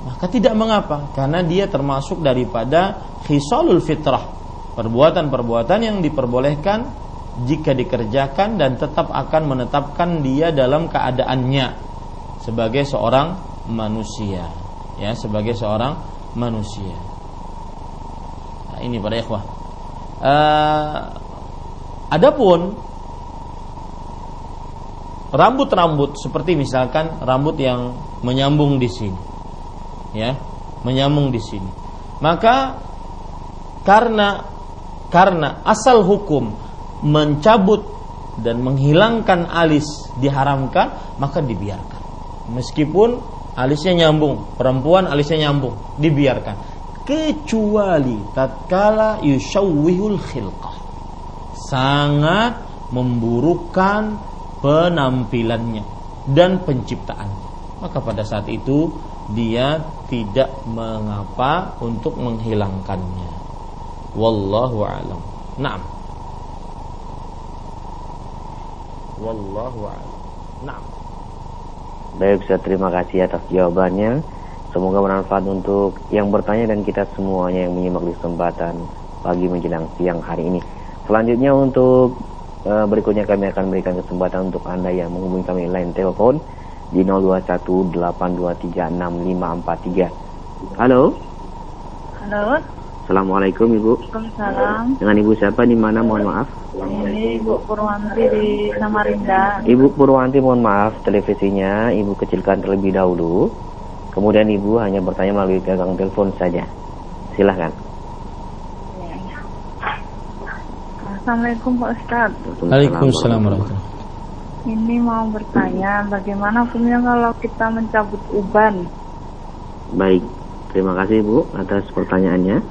maka tidak mengapa karena dia termasuk daripada khisalul fitrah, perbuatan-perbuatan yang diperbolehkan jika dikerjakan dan tetap akan menetapkan dia dalam keadaannya sebagai seorang manusia, ya, sebagai seorang manusia. Nah, ini para ikhwah. Uh, adapun rambut-rambut seperti misalkan rambut yang menyambung di sini ya menyambung di sini maka karena karena asal hukum mencabut dan menghilangkan alis diharamkan maka dibiarkan. Meskipun alisnya nyambung perempuan alisnya nyambung dibiarkan. Kecuali tatkala yushawwihul khilqah sangat memburukkan penampilannya dan penciptaannya. Maka pada saat itu dia tidak mengapa untuk menghilangkannya. Wallahu alam. Naam. Wallahu alam. Naam. Baik, saya terima kasih atas jawabannya. Semoga bermanfaat untuk yang bertanya dan kita semuanya yang menyimak di kesempatan pagi menjelang siang hari ini. Selanjutnya untuk Eh, berikutnya kami akan berikan kesempatan untuk Anda yang menghubungi kami line telepon di 0218236543. Halo. Halo. Assalamualaikum Ibu. Waalaikumsalam. Dengan Ibu siapa di mana mohon maaf? Ini Ibu Purwanti di Samarinda. Ibu Purwanti mohon maaf televisinya Ibu kecilkan terlebih dahulu. Kemudian Ibu hanya bertanya melalui gagang telepon saja. Silahkan. Assalamualaikum Pak Ustaz. Waalaikumsalam warahmatullahi Ini mau bertanya bagaimana hukumnya kalau kita mencabut uban? Baik, terima kasih Bu atas pertanyaannya.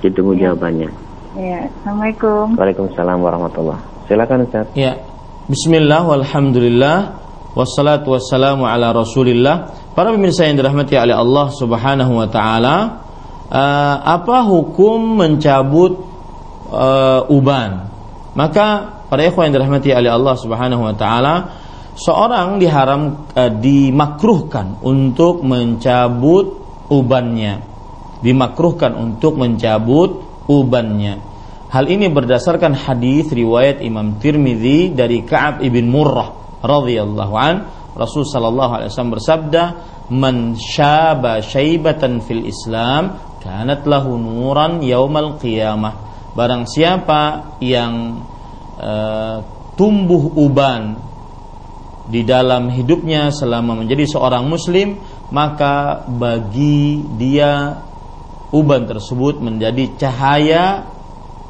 Ditunggu ya. jawabannya. Ya, Assalamualaikum. Waalaikumsalam warahmatullahi Silakan Ustaz. Ya. Bismillah walhamdulillah wassalatu wassalamu ala Rasulillah. Para pemirsa yang dirahmati oleh Allah Subhanahu wa taala, uh, apa hukum mencabut uh, uban. Maka para ikhwan yang dirahmati oleh Allah Subhanahu wa taala, seorang diharam uh, dimakruhkan untuk mencabut ubannya. Dimakruhkan untuk mencabut ubannya. Hal ini berdasarkan hadis riwayat Imam Tirmidzi dari Ka'ab ibn Murrah radhiyallahu an Rasul sallallahu alaihi wasallam bersabda man syaba syaibatan fil Islam kanat lahu nuran yaumal qiyamah barang siapa yang uh, tumbuh uban di dalam hidupnya selama menjadi seorang muslim maka bagi dia uban tersebut menjadi cahaya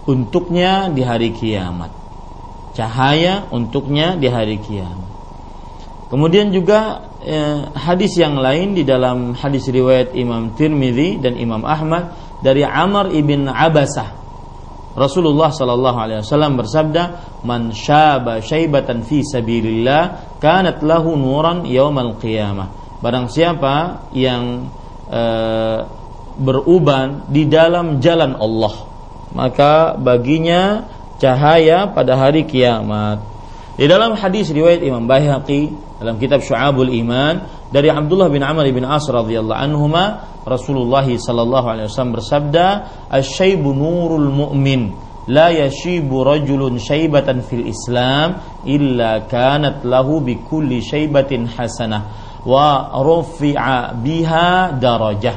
untuknya di hari kiamat cahaya untuknya di hari kiamat. Kemudian juga eh, hadis yang lain di dalam hadis riwayat Imam Tirmidzi dan Imam Ahmad dari Amr ibn Abasah Rasulullah sallallahu alaihi wasallam bersabda, "Man syaba syaibatan fi sabilillah kanat lahu nuran yaumal qiyamah." Barang siapa yang e, beruban di dalam jalan Allah, maka baginya cahaya pada hari kiamat. Di dalam hadis riwayat Imam Baihaqi dalam kitab Syu'abul Iman dari Abdullah bin Amr bin As radhiyallahu anhuma Rasulullah sallallahu alaihi wasallam bersabda asyaibu nurul mu'min la yashibu rajulun syaibatan fil Islam illa kanat lahu bi kulli syaibatin hasanah wa rufi'a biha darajah.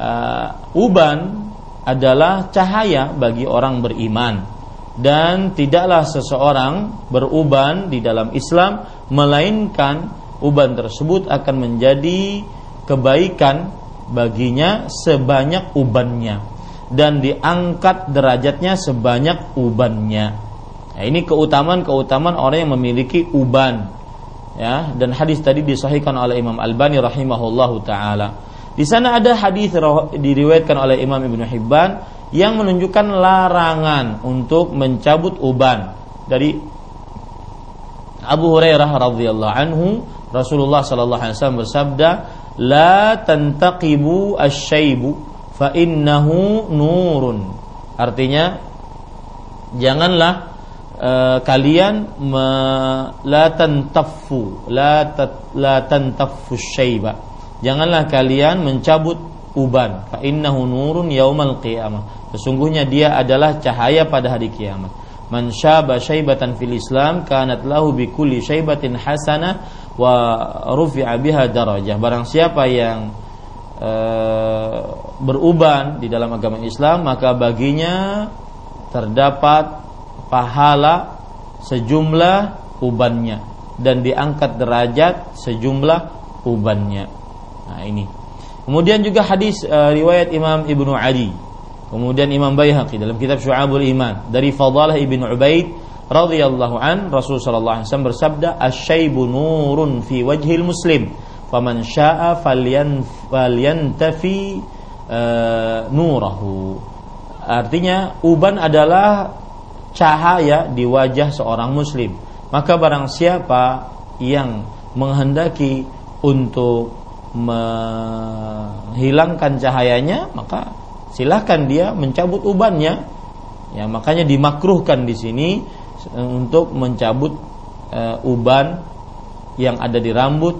Uh, uban adalah cahaya bagi orang beriman dan tidaklah seseorang beruban di dalam Islam melainkan uban tersebut akan menjadi kebaikan baginya sebanyak ubannya dan diangkat derajatnya sebanyak ubannya. Nah, ini keutamaan-keutamaan orang yang memiliki uban. Ya, dan hadis tadi disahihkan oleh Imam Albani rahimahullahu taala. Di sana ada hadis diriwayatkan oleh Imam Ibnu Hibban yang menunjukkan larangan untuk mencabut uban. Dari Abu Hurairah radhiyallahu anhu Rasulullah sallallahu alaihi wasallam bersabda la tantaqibu asyaibu fa innahu nurun. Artinya janganlah uh, kalian me, la tantaffu la la tantaffu syaiba janganlah kalian mencabut uban fa innahu nurun yaumal qiyamah Sesungguhnya dia adalah cahaya pada hari kiamat. Man syaba syaibatan fil Islam kanat lahu bi kulli syaibatin hasanah wa rufi'a biha darajah. Barang siapa yang e, beruban di dalam agama Islam maka baginya terdapat pahala sejumlah ubannya dan diangkat derajat sejumlah ubannya. Nah ini. Kemudian juga hadis e, riwayat Imam Ibnu Ali. Kemudian Imam Baihaqi dalam kitab Syu'abul Iman. Dari Fadalah Ibn Ubaid radhiyallahu an Rasul sallallahu alaihi wasallam bersabda asyaibu nurun fi wajhil muslim. Faman syaa falyan falyantafi uh, nurahu. Artinya uban adalah cahaya di wajah seorang muslim. Maka barang siapa yang menghendaki untuk menghilangkan cahayanya maka silahkan dia mencabut ubannya. Ya makanya dimakruhkan di sini eh, untuk mencabut uh, uban yang ada di rambut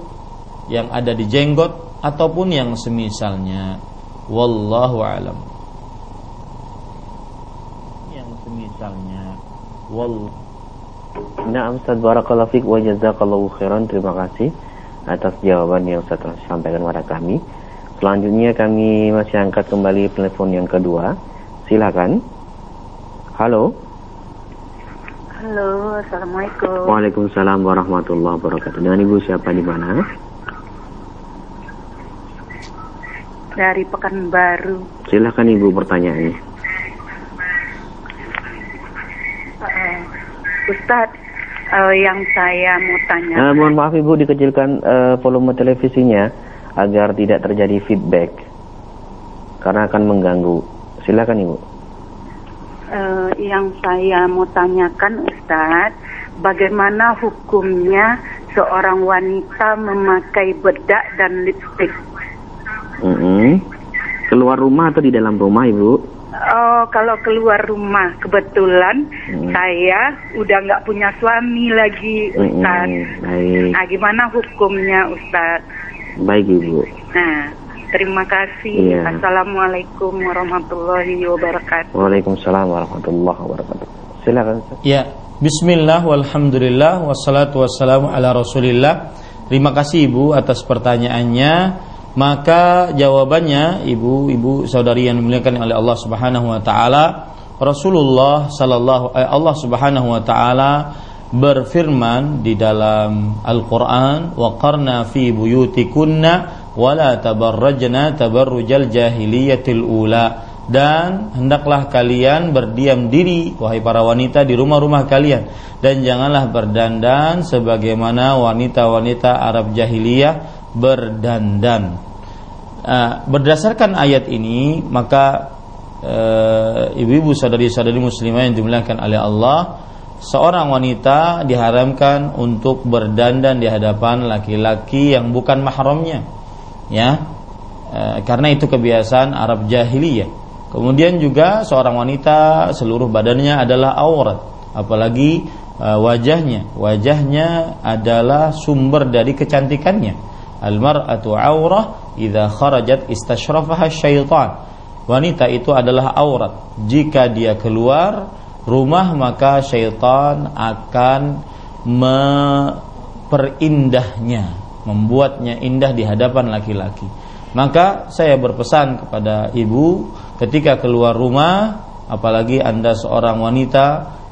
yang ada di jenggot ataupun yang semisalnya. Wallahu alam. Yang semisalnya. Wall Nah, Ustaz. Barakallahu Fik wa Jazakallahu Khairan. Terima kasih atas jawaban yang Ustaz sampaikan kepada kami Selanjutnya kami masih angkat kembali telepon yang kedua. Silakan. Halo. Halo, assalamualaikum. Waalaikumsalam warahmatullahi wabarakatuh. Dengan ibu siapa di mana? Dari Pekanbaru. Silakan ibu pertanyaannya. Uh, Ustadz, uh, yang saya mau tanya. Uh, mohon maaf ibu dikecilkan uh, volume televisinya agar tidak terjadi feedback karena akan mengganggu. Silakan Ibu. Uh, yang saya mau tanyakan Ustadz, bagaimana hukumnya seorang wanita memakai bedak dan lipstick? Mm -hmm. Keluar rumah atau di dalam rumah Ibu? Oh, kalau keluar rumah kebetulan hmm. saya udah nggak punya suami lagi, Ustaz. Hmm, Nah, gimana hukumnya, Ustaz? Baik Ibu. Nah, terima kasih. Iya. Assalamualaikum warahmatullahi wabarakatuh. Waalaikumsalam warahmatullahi wabarakatuh. Silakan. Ya, Bismillah, walhamdulillah, wassalatu wassalamu ala rasulillah. Terima kasih Ibu atas pertanyaannya. Maka jawabannya Ibu, Ibu saudari yang dimuliakan oleh Allah Subhanahu wa taala, Rasulullah sallallahu eh, Allah Subhanahu wa taala berfirman di dalam Al-Qur'an wa qarna fi buyutikunna wa la tabarrajna tabarrujal jahiliyatil ula. Dan hendaklah kalian berdiam diri wahai para wanita di rumah-rumah kalian. Dan janganlah berdandan sebagaimana wanita-wanita Arab jahiliyah berdandan. Uh, berdasarkan ayat ini maka uh, ibu-ibu saudari-saudari muslimah yang dimuliakan oleh Allah seorang wanita diharamkan untuk berdandan di hadapan laki-laki yang bukan mahramnya ya e, karena itu kebiasaan Arab jahiliyah Kemudian juga seorang wanita seluruh badannya adalah aurat, apalagi uh, wajahnya. Wajahnya adalah sumber dari kecantikannya. Al-mar'atu aurah idza kharajat istashrafaha syaitan. Wanita itu adalah aurat. Jika dia keluar rumah maka syaitan akan memperindahnya, membuatnya indah di hadapan laki-laki. Maka saya berpesan kepada ibu ketika keluar rumah apalagi Anda seorang wanita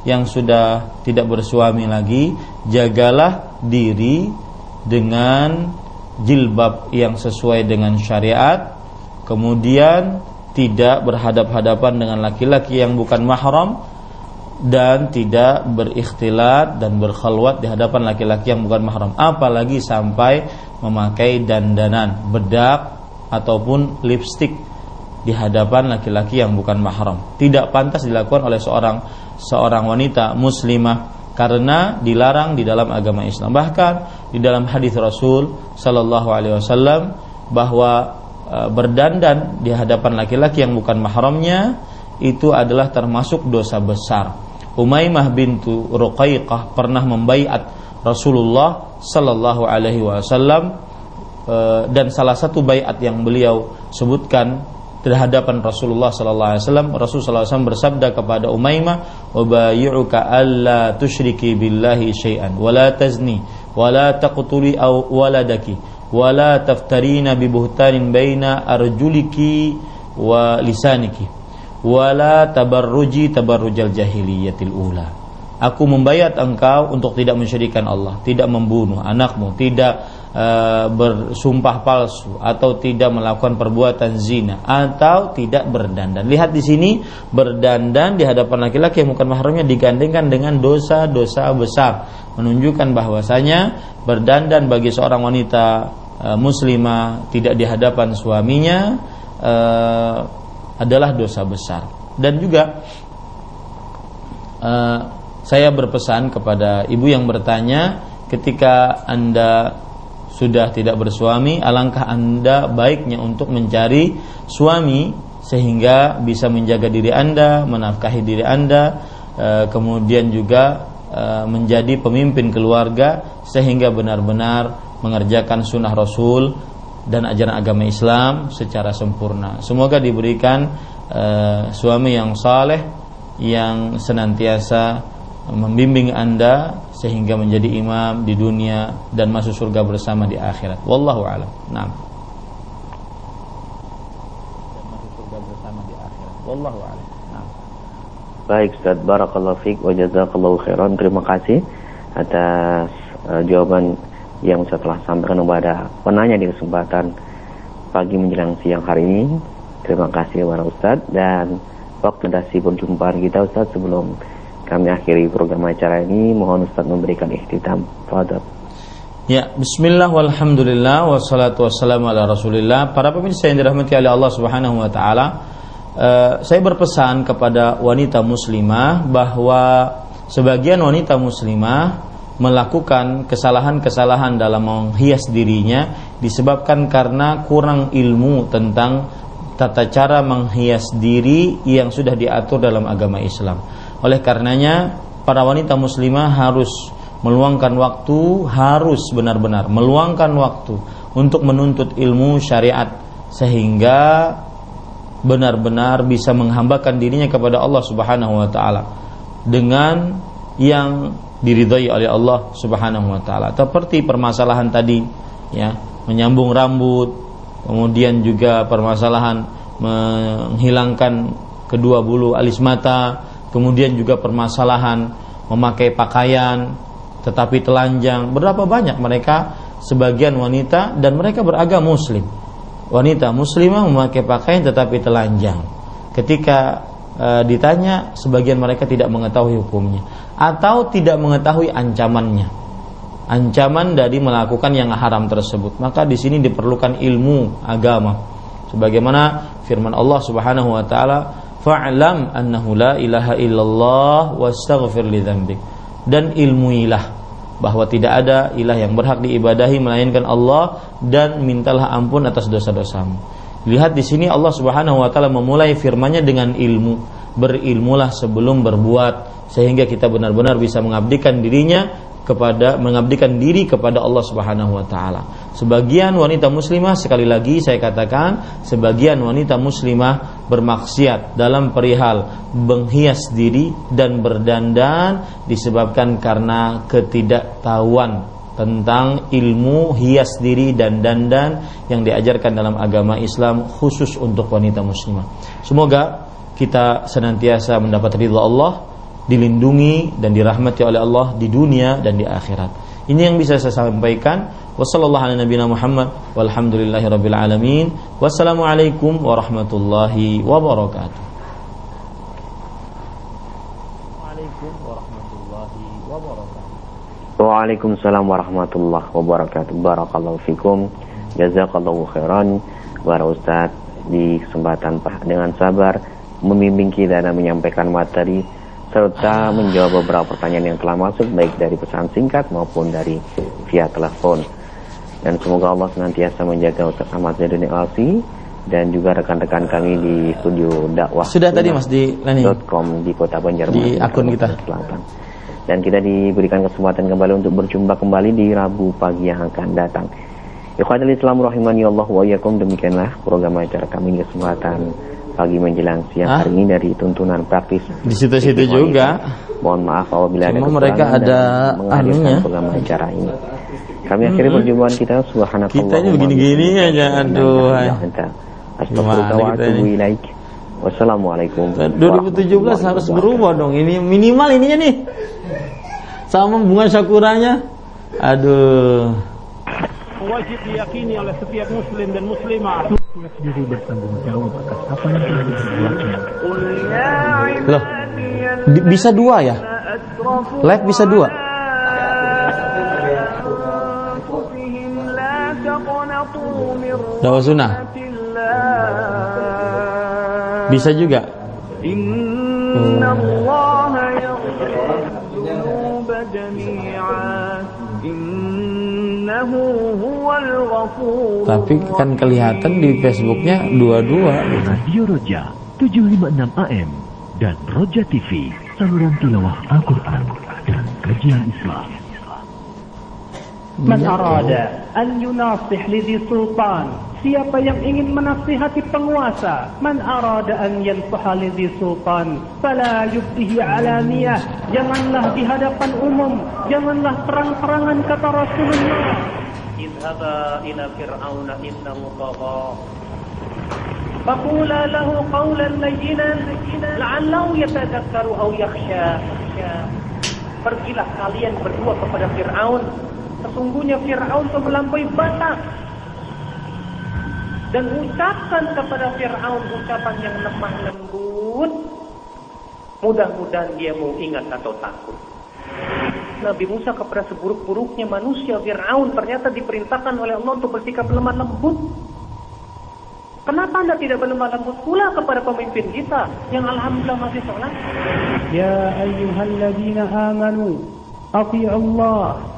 yang sudah tidak bersuami lagi jagalah diri dengan jilbab yang sesuai dengan syariat kemudian tidak berhadap-hadapan dengan laki-laki yang bukan mahram dan tidak berikhtilat dan berkhalwat di hadapan laki-laki yang bukan mahram apalagi sampai memakai dandanan bedak ataupun lipstick di hadapan laki-laki yang bukan mahram. Tidak pantas dilakukan oleh seorang seorang wanita muslimah karena dilarang di dalam agama Islam. Bahkan di dalam hadis Rasul sallallahu alaihi wasallam bahwa e, berdandan di hadapan laki-laki yang bukan mahramnya itu adalah termasuk dosa besar. Umaymah bintu Ruqaiqah pernah membaiat Rasulullah sallallahu alaihi wasallam e, dan salah satu baiat yang beliau sebutkan di hadapan Rasulullah sallallahu alaihi wasallam. Rasul sallallahu alaihi wasallam bersabda kepada Umaymah ubayyuka alla tusyriki billahi syai'an wa la tazni wa la taqtuli aw waladaki wa taftarina bi buhtanin baina arjuliki wa lisaniki wa tabarruji tabarrujal jahiliyatil ula. Aku membayat engkau untuk tidak mensyirikan Allah, tidak membunuh anakmu, tidak e, bersumpah palsu atau tidak melakukan perbuatan zina atau tidak berdandan. Lihat di sini berdandan di hadapan laki-laki yang bukan mahramnya digandengkan dengan dosa-dosa besar, menunjukkan bahwasanya berdandan bagi seorang wanita e, muslimah tidak di hadapan suaminya e, adalah dosa besar. Dan juga saya berpesan kepada ibu yang bertanya ketika Anda sudah tidak bersuami, alangkah Anda baiknya untuk mencari suami sehingga bisa menjaga diri Anda, menafkahi diri Anda, e, kemudian juga e, menjadi pemimpin keluarga sehingga benar-benar mengerjakan sunnah Rasul dan ajaran agama Islam secara sempurna. Semoga diberikan e, suami yang saleh yang senantiasa membimbing Anda sehingga menjadi imam di dunia dan masuk surga bersama di akhirat. Wallahu a'lam. Naam. Baik Ustaz, barakallahu fiik wa jazakallahu khairan. Terima kasih atas uh, jawaban yang Ustaz telah sampaikan kepada penanya di kesempatan pagi menjelang siang hari ini. Terima kasih kepada Ustaz dan waktu dasi perjumpaan kita Ustaz sebelum kami akhiri program acara ini. Mohon Ustaz memberikan ikhtitam. Fadal. Ya, bismillah walhamdulillah wassalatu wassalamu ala rasulillah. Para pemirsa yang dirahmati oleh Allah Subhanahu wa taala, uh, saya berpesan kepada wanita muslimah bahwa sebagian wanita muslimah melakukan kesalahan-kesalahan dalam menghias dirinya disebabkan karena kurang ilmu tentang tata cara menghias diri yang sudah diatur dalam agama Islam. Oleh karenanya para wanita muslimah harus meluangkan waktu, harus benar-benar meluangkan waktu untuk menuntut ilmu syariat sehingga benar-benar bisa menghambakan dirinya kepada Allah Subhanahu wa taala dengan yang diridhai oleh Allah Subhanahu wa taala. Seperti permasalahan tadi ya, menyambung rambut, kemudian juga permasalahan menghilangkan kedua bulu alis mata, kemudian juga permasalahan memakai pakaian tetapi telanjang. Berapa banyak mereka sebagian wanita dan mereka beragam muslim. Wanita muslimah memakai pakaian tetapi telanjang. Ketika e, ditanya sebagian mereka tidak mengetahui hukumnya atau tidak mengetahui ancamannya. Ancaman dari melakukan yang haram tersebut. Maka di sini diperlukan ilmu agama. Sebagaimana firman Allah Subhanahu wa taala fa'lam annahu la ilaha illallah wastaghfir li dzambik dan ilmuilah bahwa tidak ada ilah yang berhak diibadahi melainkan Allah dan mintalah ampun atas dosa-dosamu. Lihat di sini Allah Subhanahu wa taala memulai firman-Nya dengan ilmu. Berilmulah sebelum berbuat sehingga kita benar-benar bisa mengabdikan dirinya kepada mengabdikan diri kepada Allah Subhanahu wa taala. Sebagian wanita muslimah sekali lagi saya katakan sebagian wanita muslimah bermaksiat dalam perihal menghias diri dan berdandan disebabkan karena ketidaktahuan tentang ilmu hias diri dan dandan yang diajarkan dalam agama Islam khusus untuk wanita muslimah. Semoga kita senantiasa mendapat ridha Allah dilindungi dan dirahmati oleh Allah di dunia dan di akhirat. Ini yang bisa saya sampaikan. Wassalamualaikum warahmatullahi wabarakatuh. Waalaikumsalam warahmatullahi wabarakatuh. Barakallahu fikum. Jazakallahu khairan. Para Ustaz di kesempatan dengan sabar membimbing kita dan menyampaikan materi serta menjawab beberapa pertanyaan yang telah masuk baik dari pesan singkat maupun dari via telepon. Dan semoga Allah senantiasa menjaga Ahmad Zaidun Alsi dan juga rekan-rekan kami di studio dakwah sudah tadi mas di .com di kota Banjarmasin di akun kita Selatan. Dan kita diberikan kesempatan kembali untuk berjumpa kembali di Rabu pagi yang akan datang. Ikhwanul Islam rahimani Allah wa demikianlah program acara kami di kesempatan pagi menjelang siang hari ini dari tuntunan praktis di situ-situ juga. Mohon maaf apabila ada mereka ada anunya program acara ini. Kami akhiri perjumpaan kita subhanakallah. Kita ini begini-gini aja aduh. Astagfirullah Wassalamualaikum. 2017 harus berubah dong. Ini minimal ininya nih. Sama bunga sakuranya. Aduh. Wajib diyakini oleh setiap muslim dan muslimah setiap diri bertanggung jawab atas apa yang telah diperbuatnya. Loh, bisa dua ya? Live bisa dua? Dawa sunnah Bisa juga Tapi kan kelihatan di Facebooknya dua-dua. Radio Roja 756 AM dan Roja TV saluran tilawah Al-Quran dan kajian Islam. Man arada an yunasih lidhi sultan Siapa yang ingin menasihati penguasa Man arada an yansaha lidhi sultan Fala yubdihi alaniyah Janganlah di hadapan umum Janganlah terang-terangan kata Rasulullah Idhaba ila fir'auna innahu tagha فقولا له قولا لينا لعله يتذكر أو يخشى Pergilah kalian berdua kepada Fir'aun Sesungguhnya Fir'aun telah melampaui batas. dan ucapkan kepada Fir'aun ucapan yang lemah lembut. Mudah-mudahan dia mau ingat atau takut. Nabi Musa kepada seburuk-buruknya manusia Fir'aun ternyata diperintahkan oleh Allah untuk bersikap lemah lembut. Kenapa anda tidak berlemah lembut pula kepada pemimpin kita yang alhamdulillah masih sholat? Ya ayyuhalladzina amanu Allah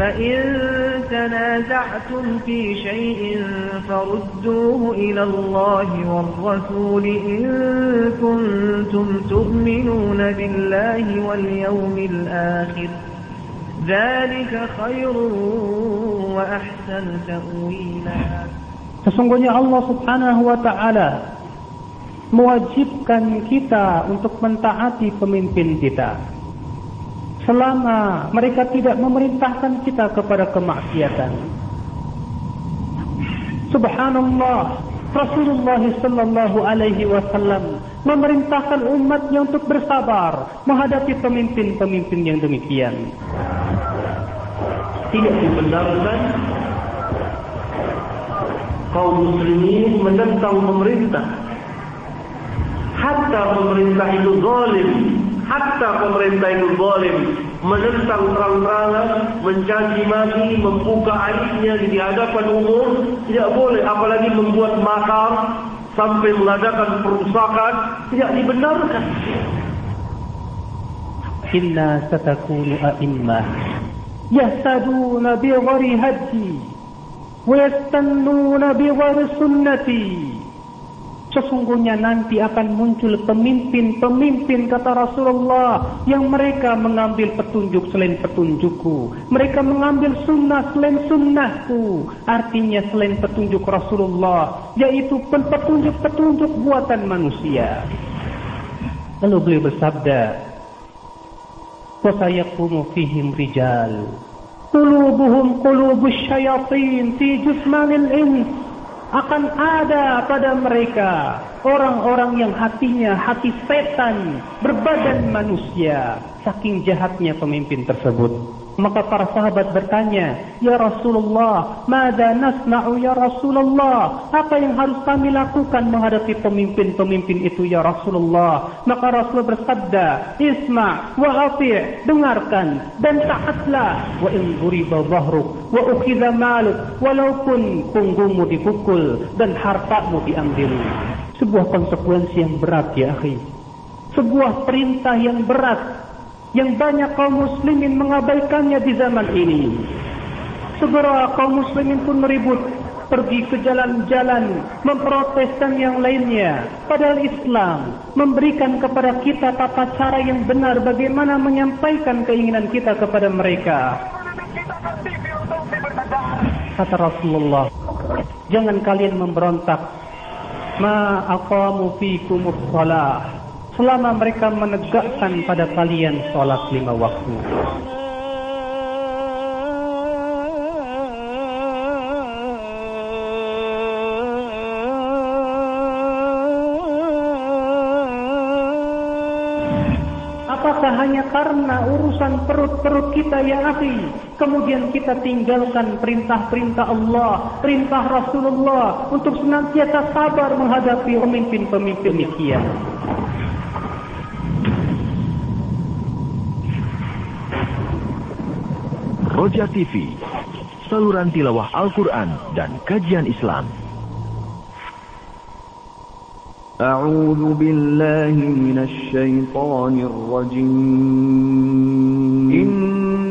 فإن تنازعتم في شيء فردوه إلى الله والرسول إن كنتم تؤمنون بالله واليوم الآخر ذلك خير وأحسن تأويلا Sesungguhnya Allah subhanahu wa ta'ala mewajibkan kita untuk mentaati pemimpin kita. Selama mereka tidak memerintahkan kita kepada kemaksiatan. Subhanallah, Rasulullah sallallahu alaihi wasallam memerintahkan umatnya untuk bersabar menghadapi pemimpin-pemimpin yang demikian. Tidak dibenarkan kaum muslimin menentang pemerintah. Hatta pemerintah itu zalim, hatta pemerintah itu zalim, menentang terang-terangan, mencaci maki, membuka aibnya di hadapan umum, tidak boleh apalagi membuat makar sampai mengadakan perusakan, tidak dibenarkan. Inna satakunu a'immah yahtaduna bi ghari hadi wa yastannuna bi ghari sunnati Sesungguhnya nanti akan muncul pemimpin-pemimpin kata Rasulullah yang mereka mengambil petunjuk selain petunjukku. Mereka mengambil sunnah selain sunnahku. Artinya selain petunjuk Rasulullah, yaitu petunjuk-petunjuk buatan manusia. Lalu beliau bersabda, "Wasayakumu fihim rijal, qulubuhum qulubus syayatin fi jismanil ins." Akan ada pada mereka orang-orang yang hatinya hati setan berbadan manusia saking jahatnya pemimpin tersebut maka para sahabat bertanya, Ya Rasulullah, Mada nasna'u ya Rasulullah? Apa yang harus kami lakukan menghadapi pemimpin-pemimpin itu ya Rasulullah? Maka Rasul bersabda, Isma' wa afi' dengarkan dan taatlah. Wa in duriba zahruk wa ukhidha maluk walaupun punggungmu dipukul dan hartamu diambil. Sebuah konsekuensi yang berat ya akhi. Sebuah perintah yang berat yang banyak kaum muslimin mengabaikannya di zaman ini. Segera kaum muslimin pun meribut, pergi ke jalan-jalan, memprotes dan yang lainnya. Padahal Islam memberikan kepada kita tata cara yang benar bagaimana menyampaikan keinginan kita kepada mereka. Kata Rasulullah, jangan kalian memberontak. Ma aqamu fikumus salah selama mereka menegakkan pada kalian sholat lima waktu. perut-perut kita ya akhi Kemudian kita tinggalkan perintah-perintah Allah Perintah Rasulullah Untuk senantiasa sabar menghadapi pemimpin-pemimpin demikian Roja TV, saluran tilawah Al-Quran dan kajian Islam. أعوذ بالله من الشيطان الرجيم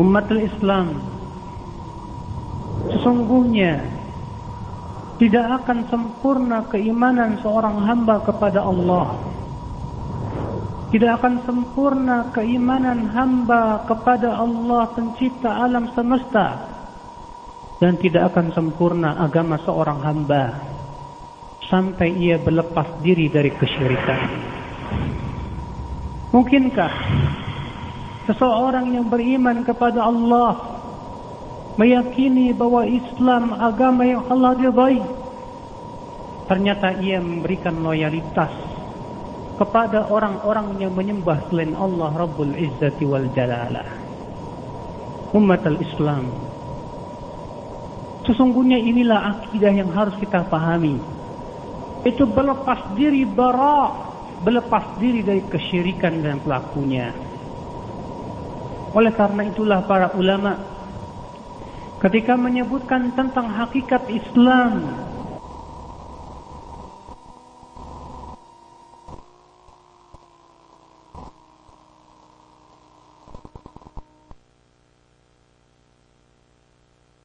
umatul Islam sesungguhnya tidak akan sempurna keimanan seorang hamba kepada Allah. Tidak akan sempurna keimanan hamba kepada Allah pencipta alam semesta. Dan tidak akan sempurna agama seorang hamba sampai ia berlepas diri dari kesyirikan. Mungkinkah seseorang yang beriman kepada Allah meyakini bahwa Islam agama yang Allah ridhai ternyata ia memberikan loyalitas kepada orang-orang yang menyembah selain Allah Rabbul Izzati wal Jalalah. Umat al-Islam sesungguhnya inilah akidah yang harus kita pahami. Itu berlepas diri bara berlepas diri dari kesyirikan dan pelakunya oleh karena itulah para ulama ketika menyebutkan tentang hakikat Islam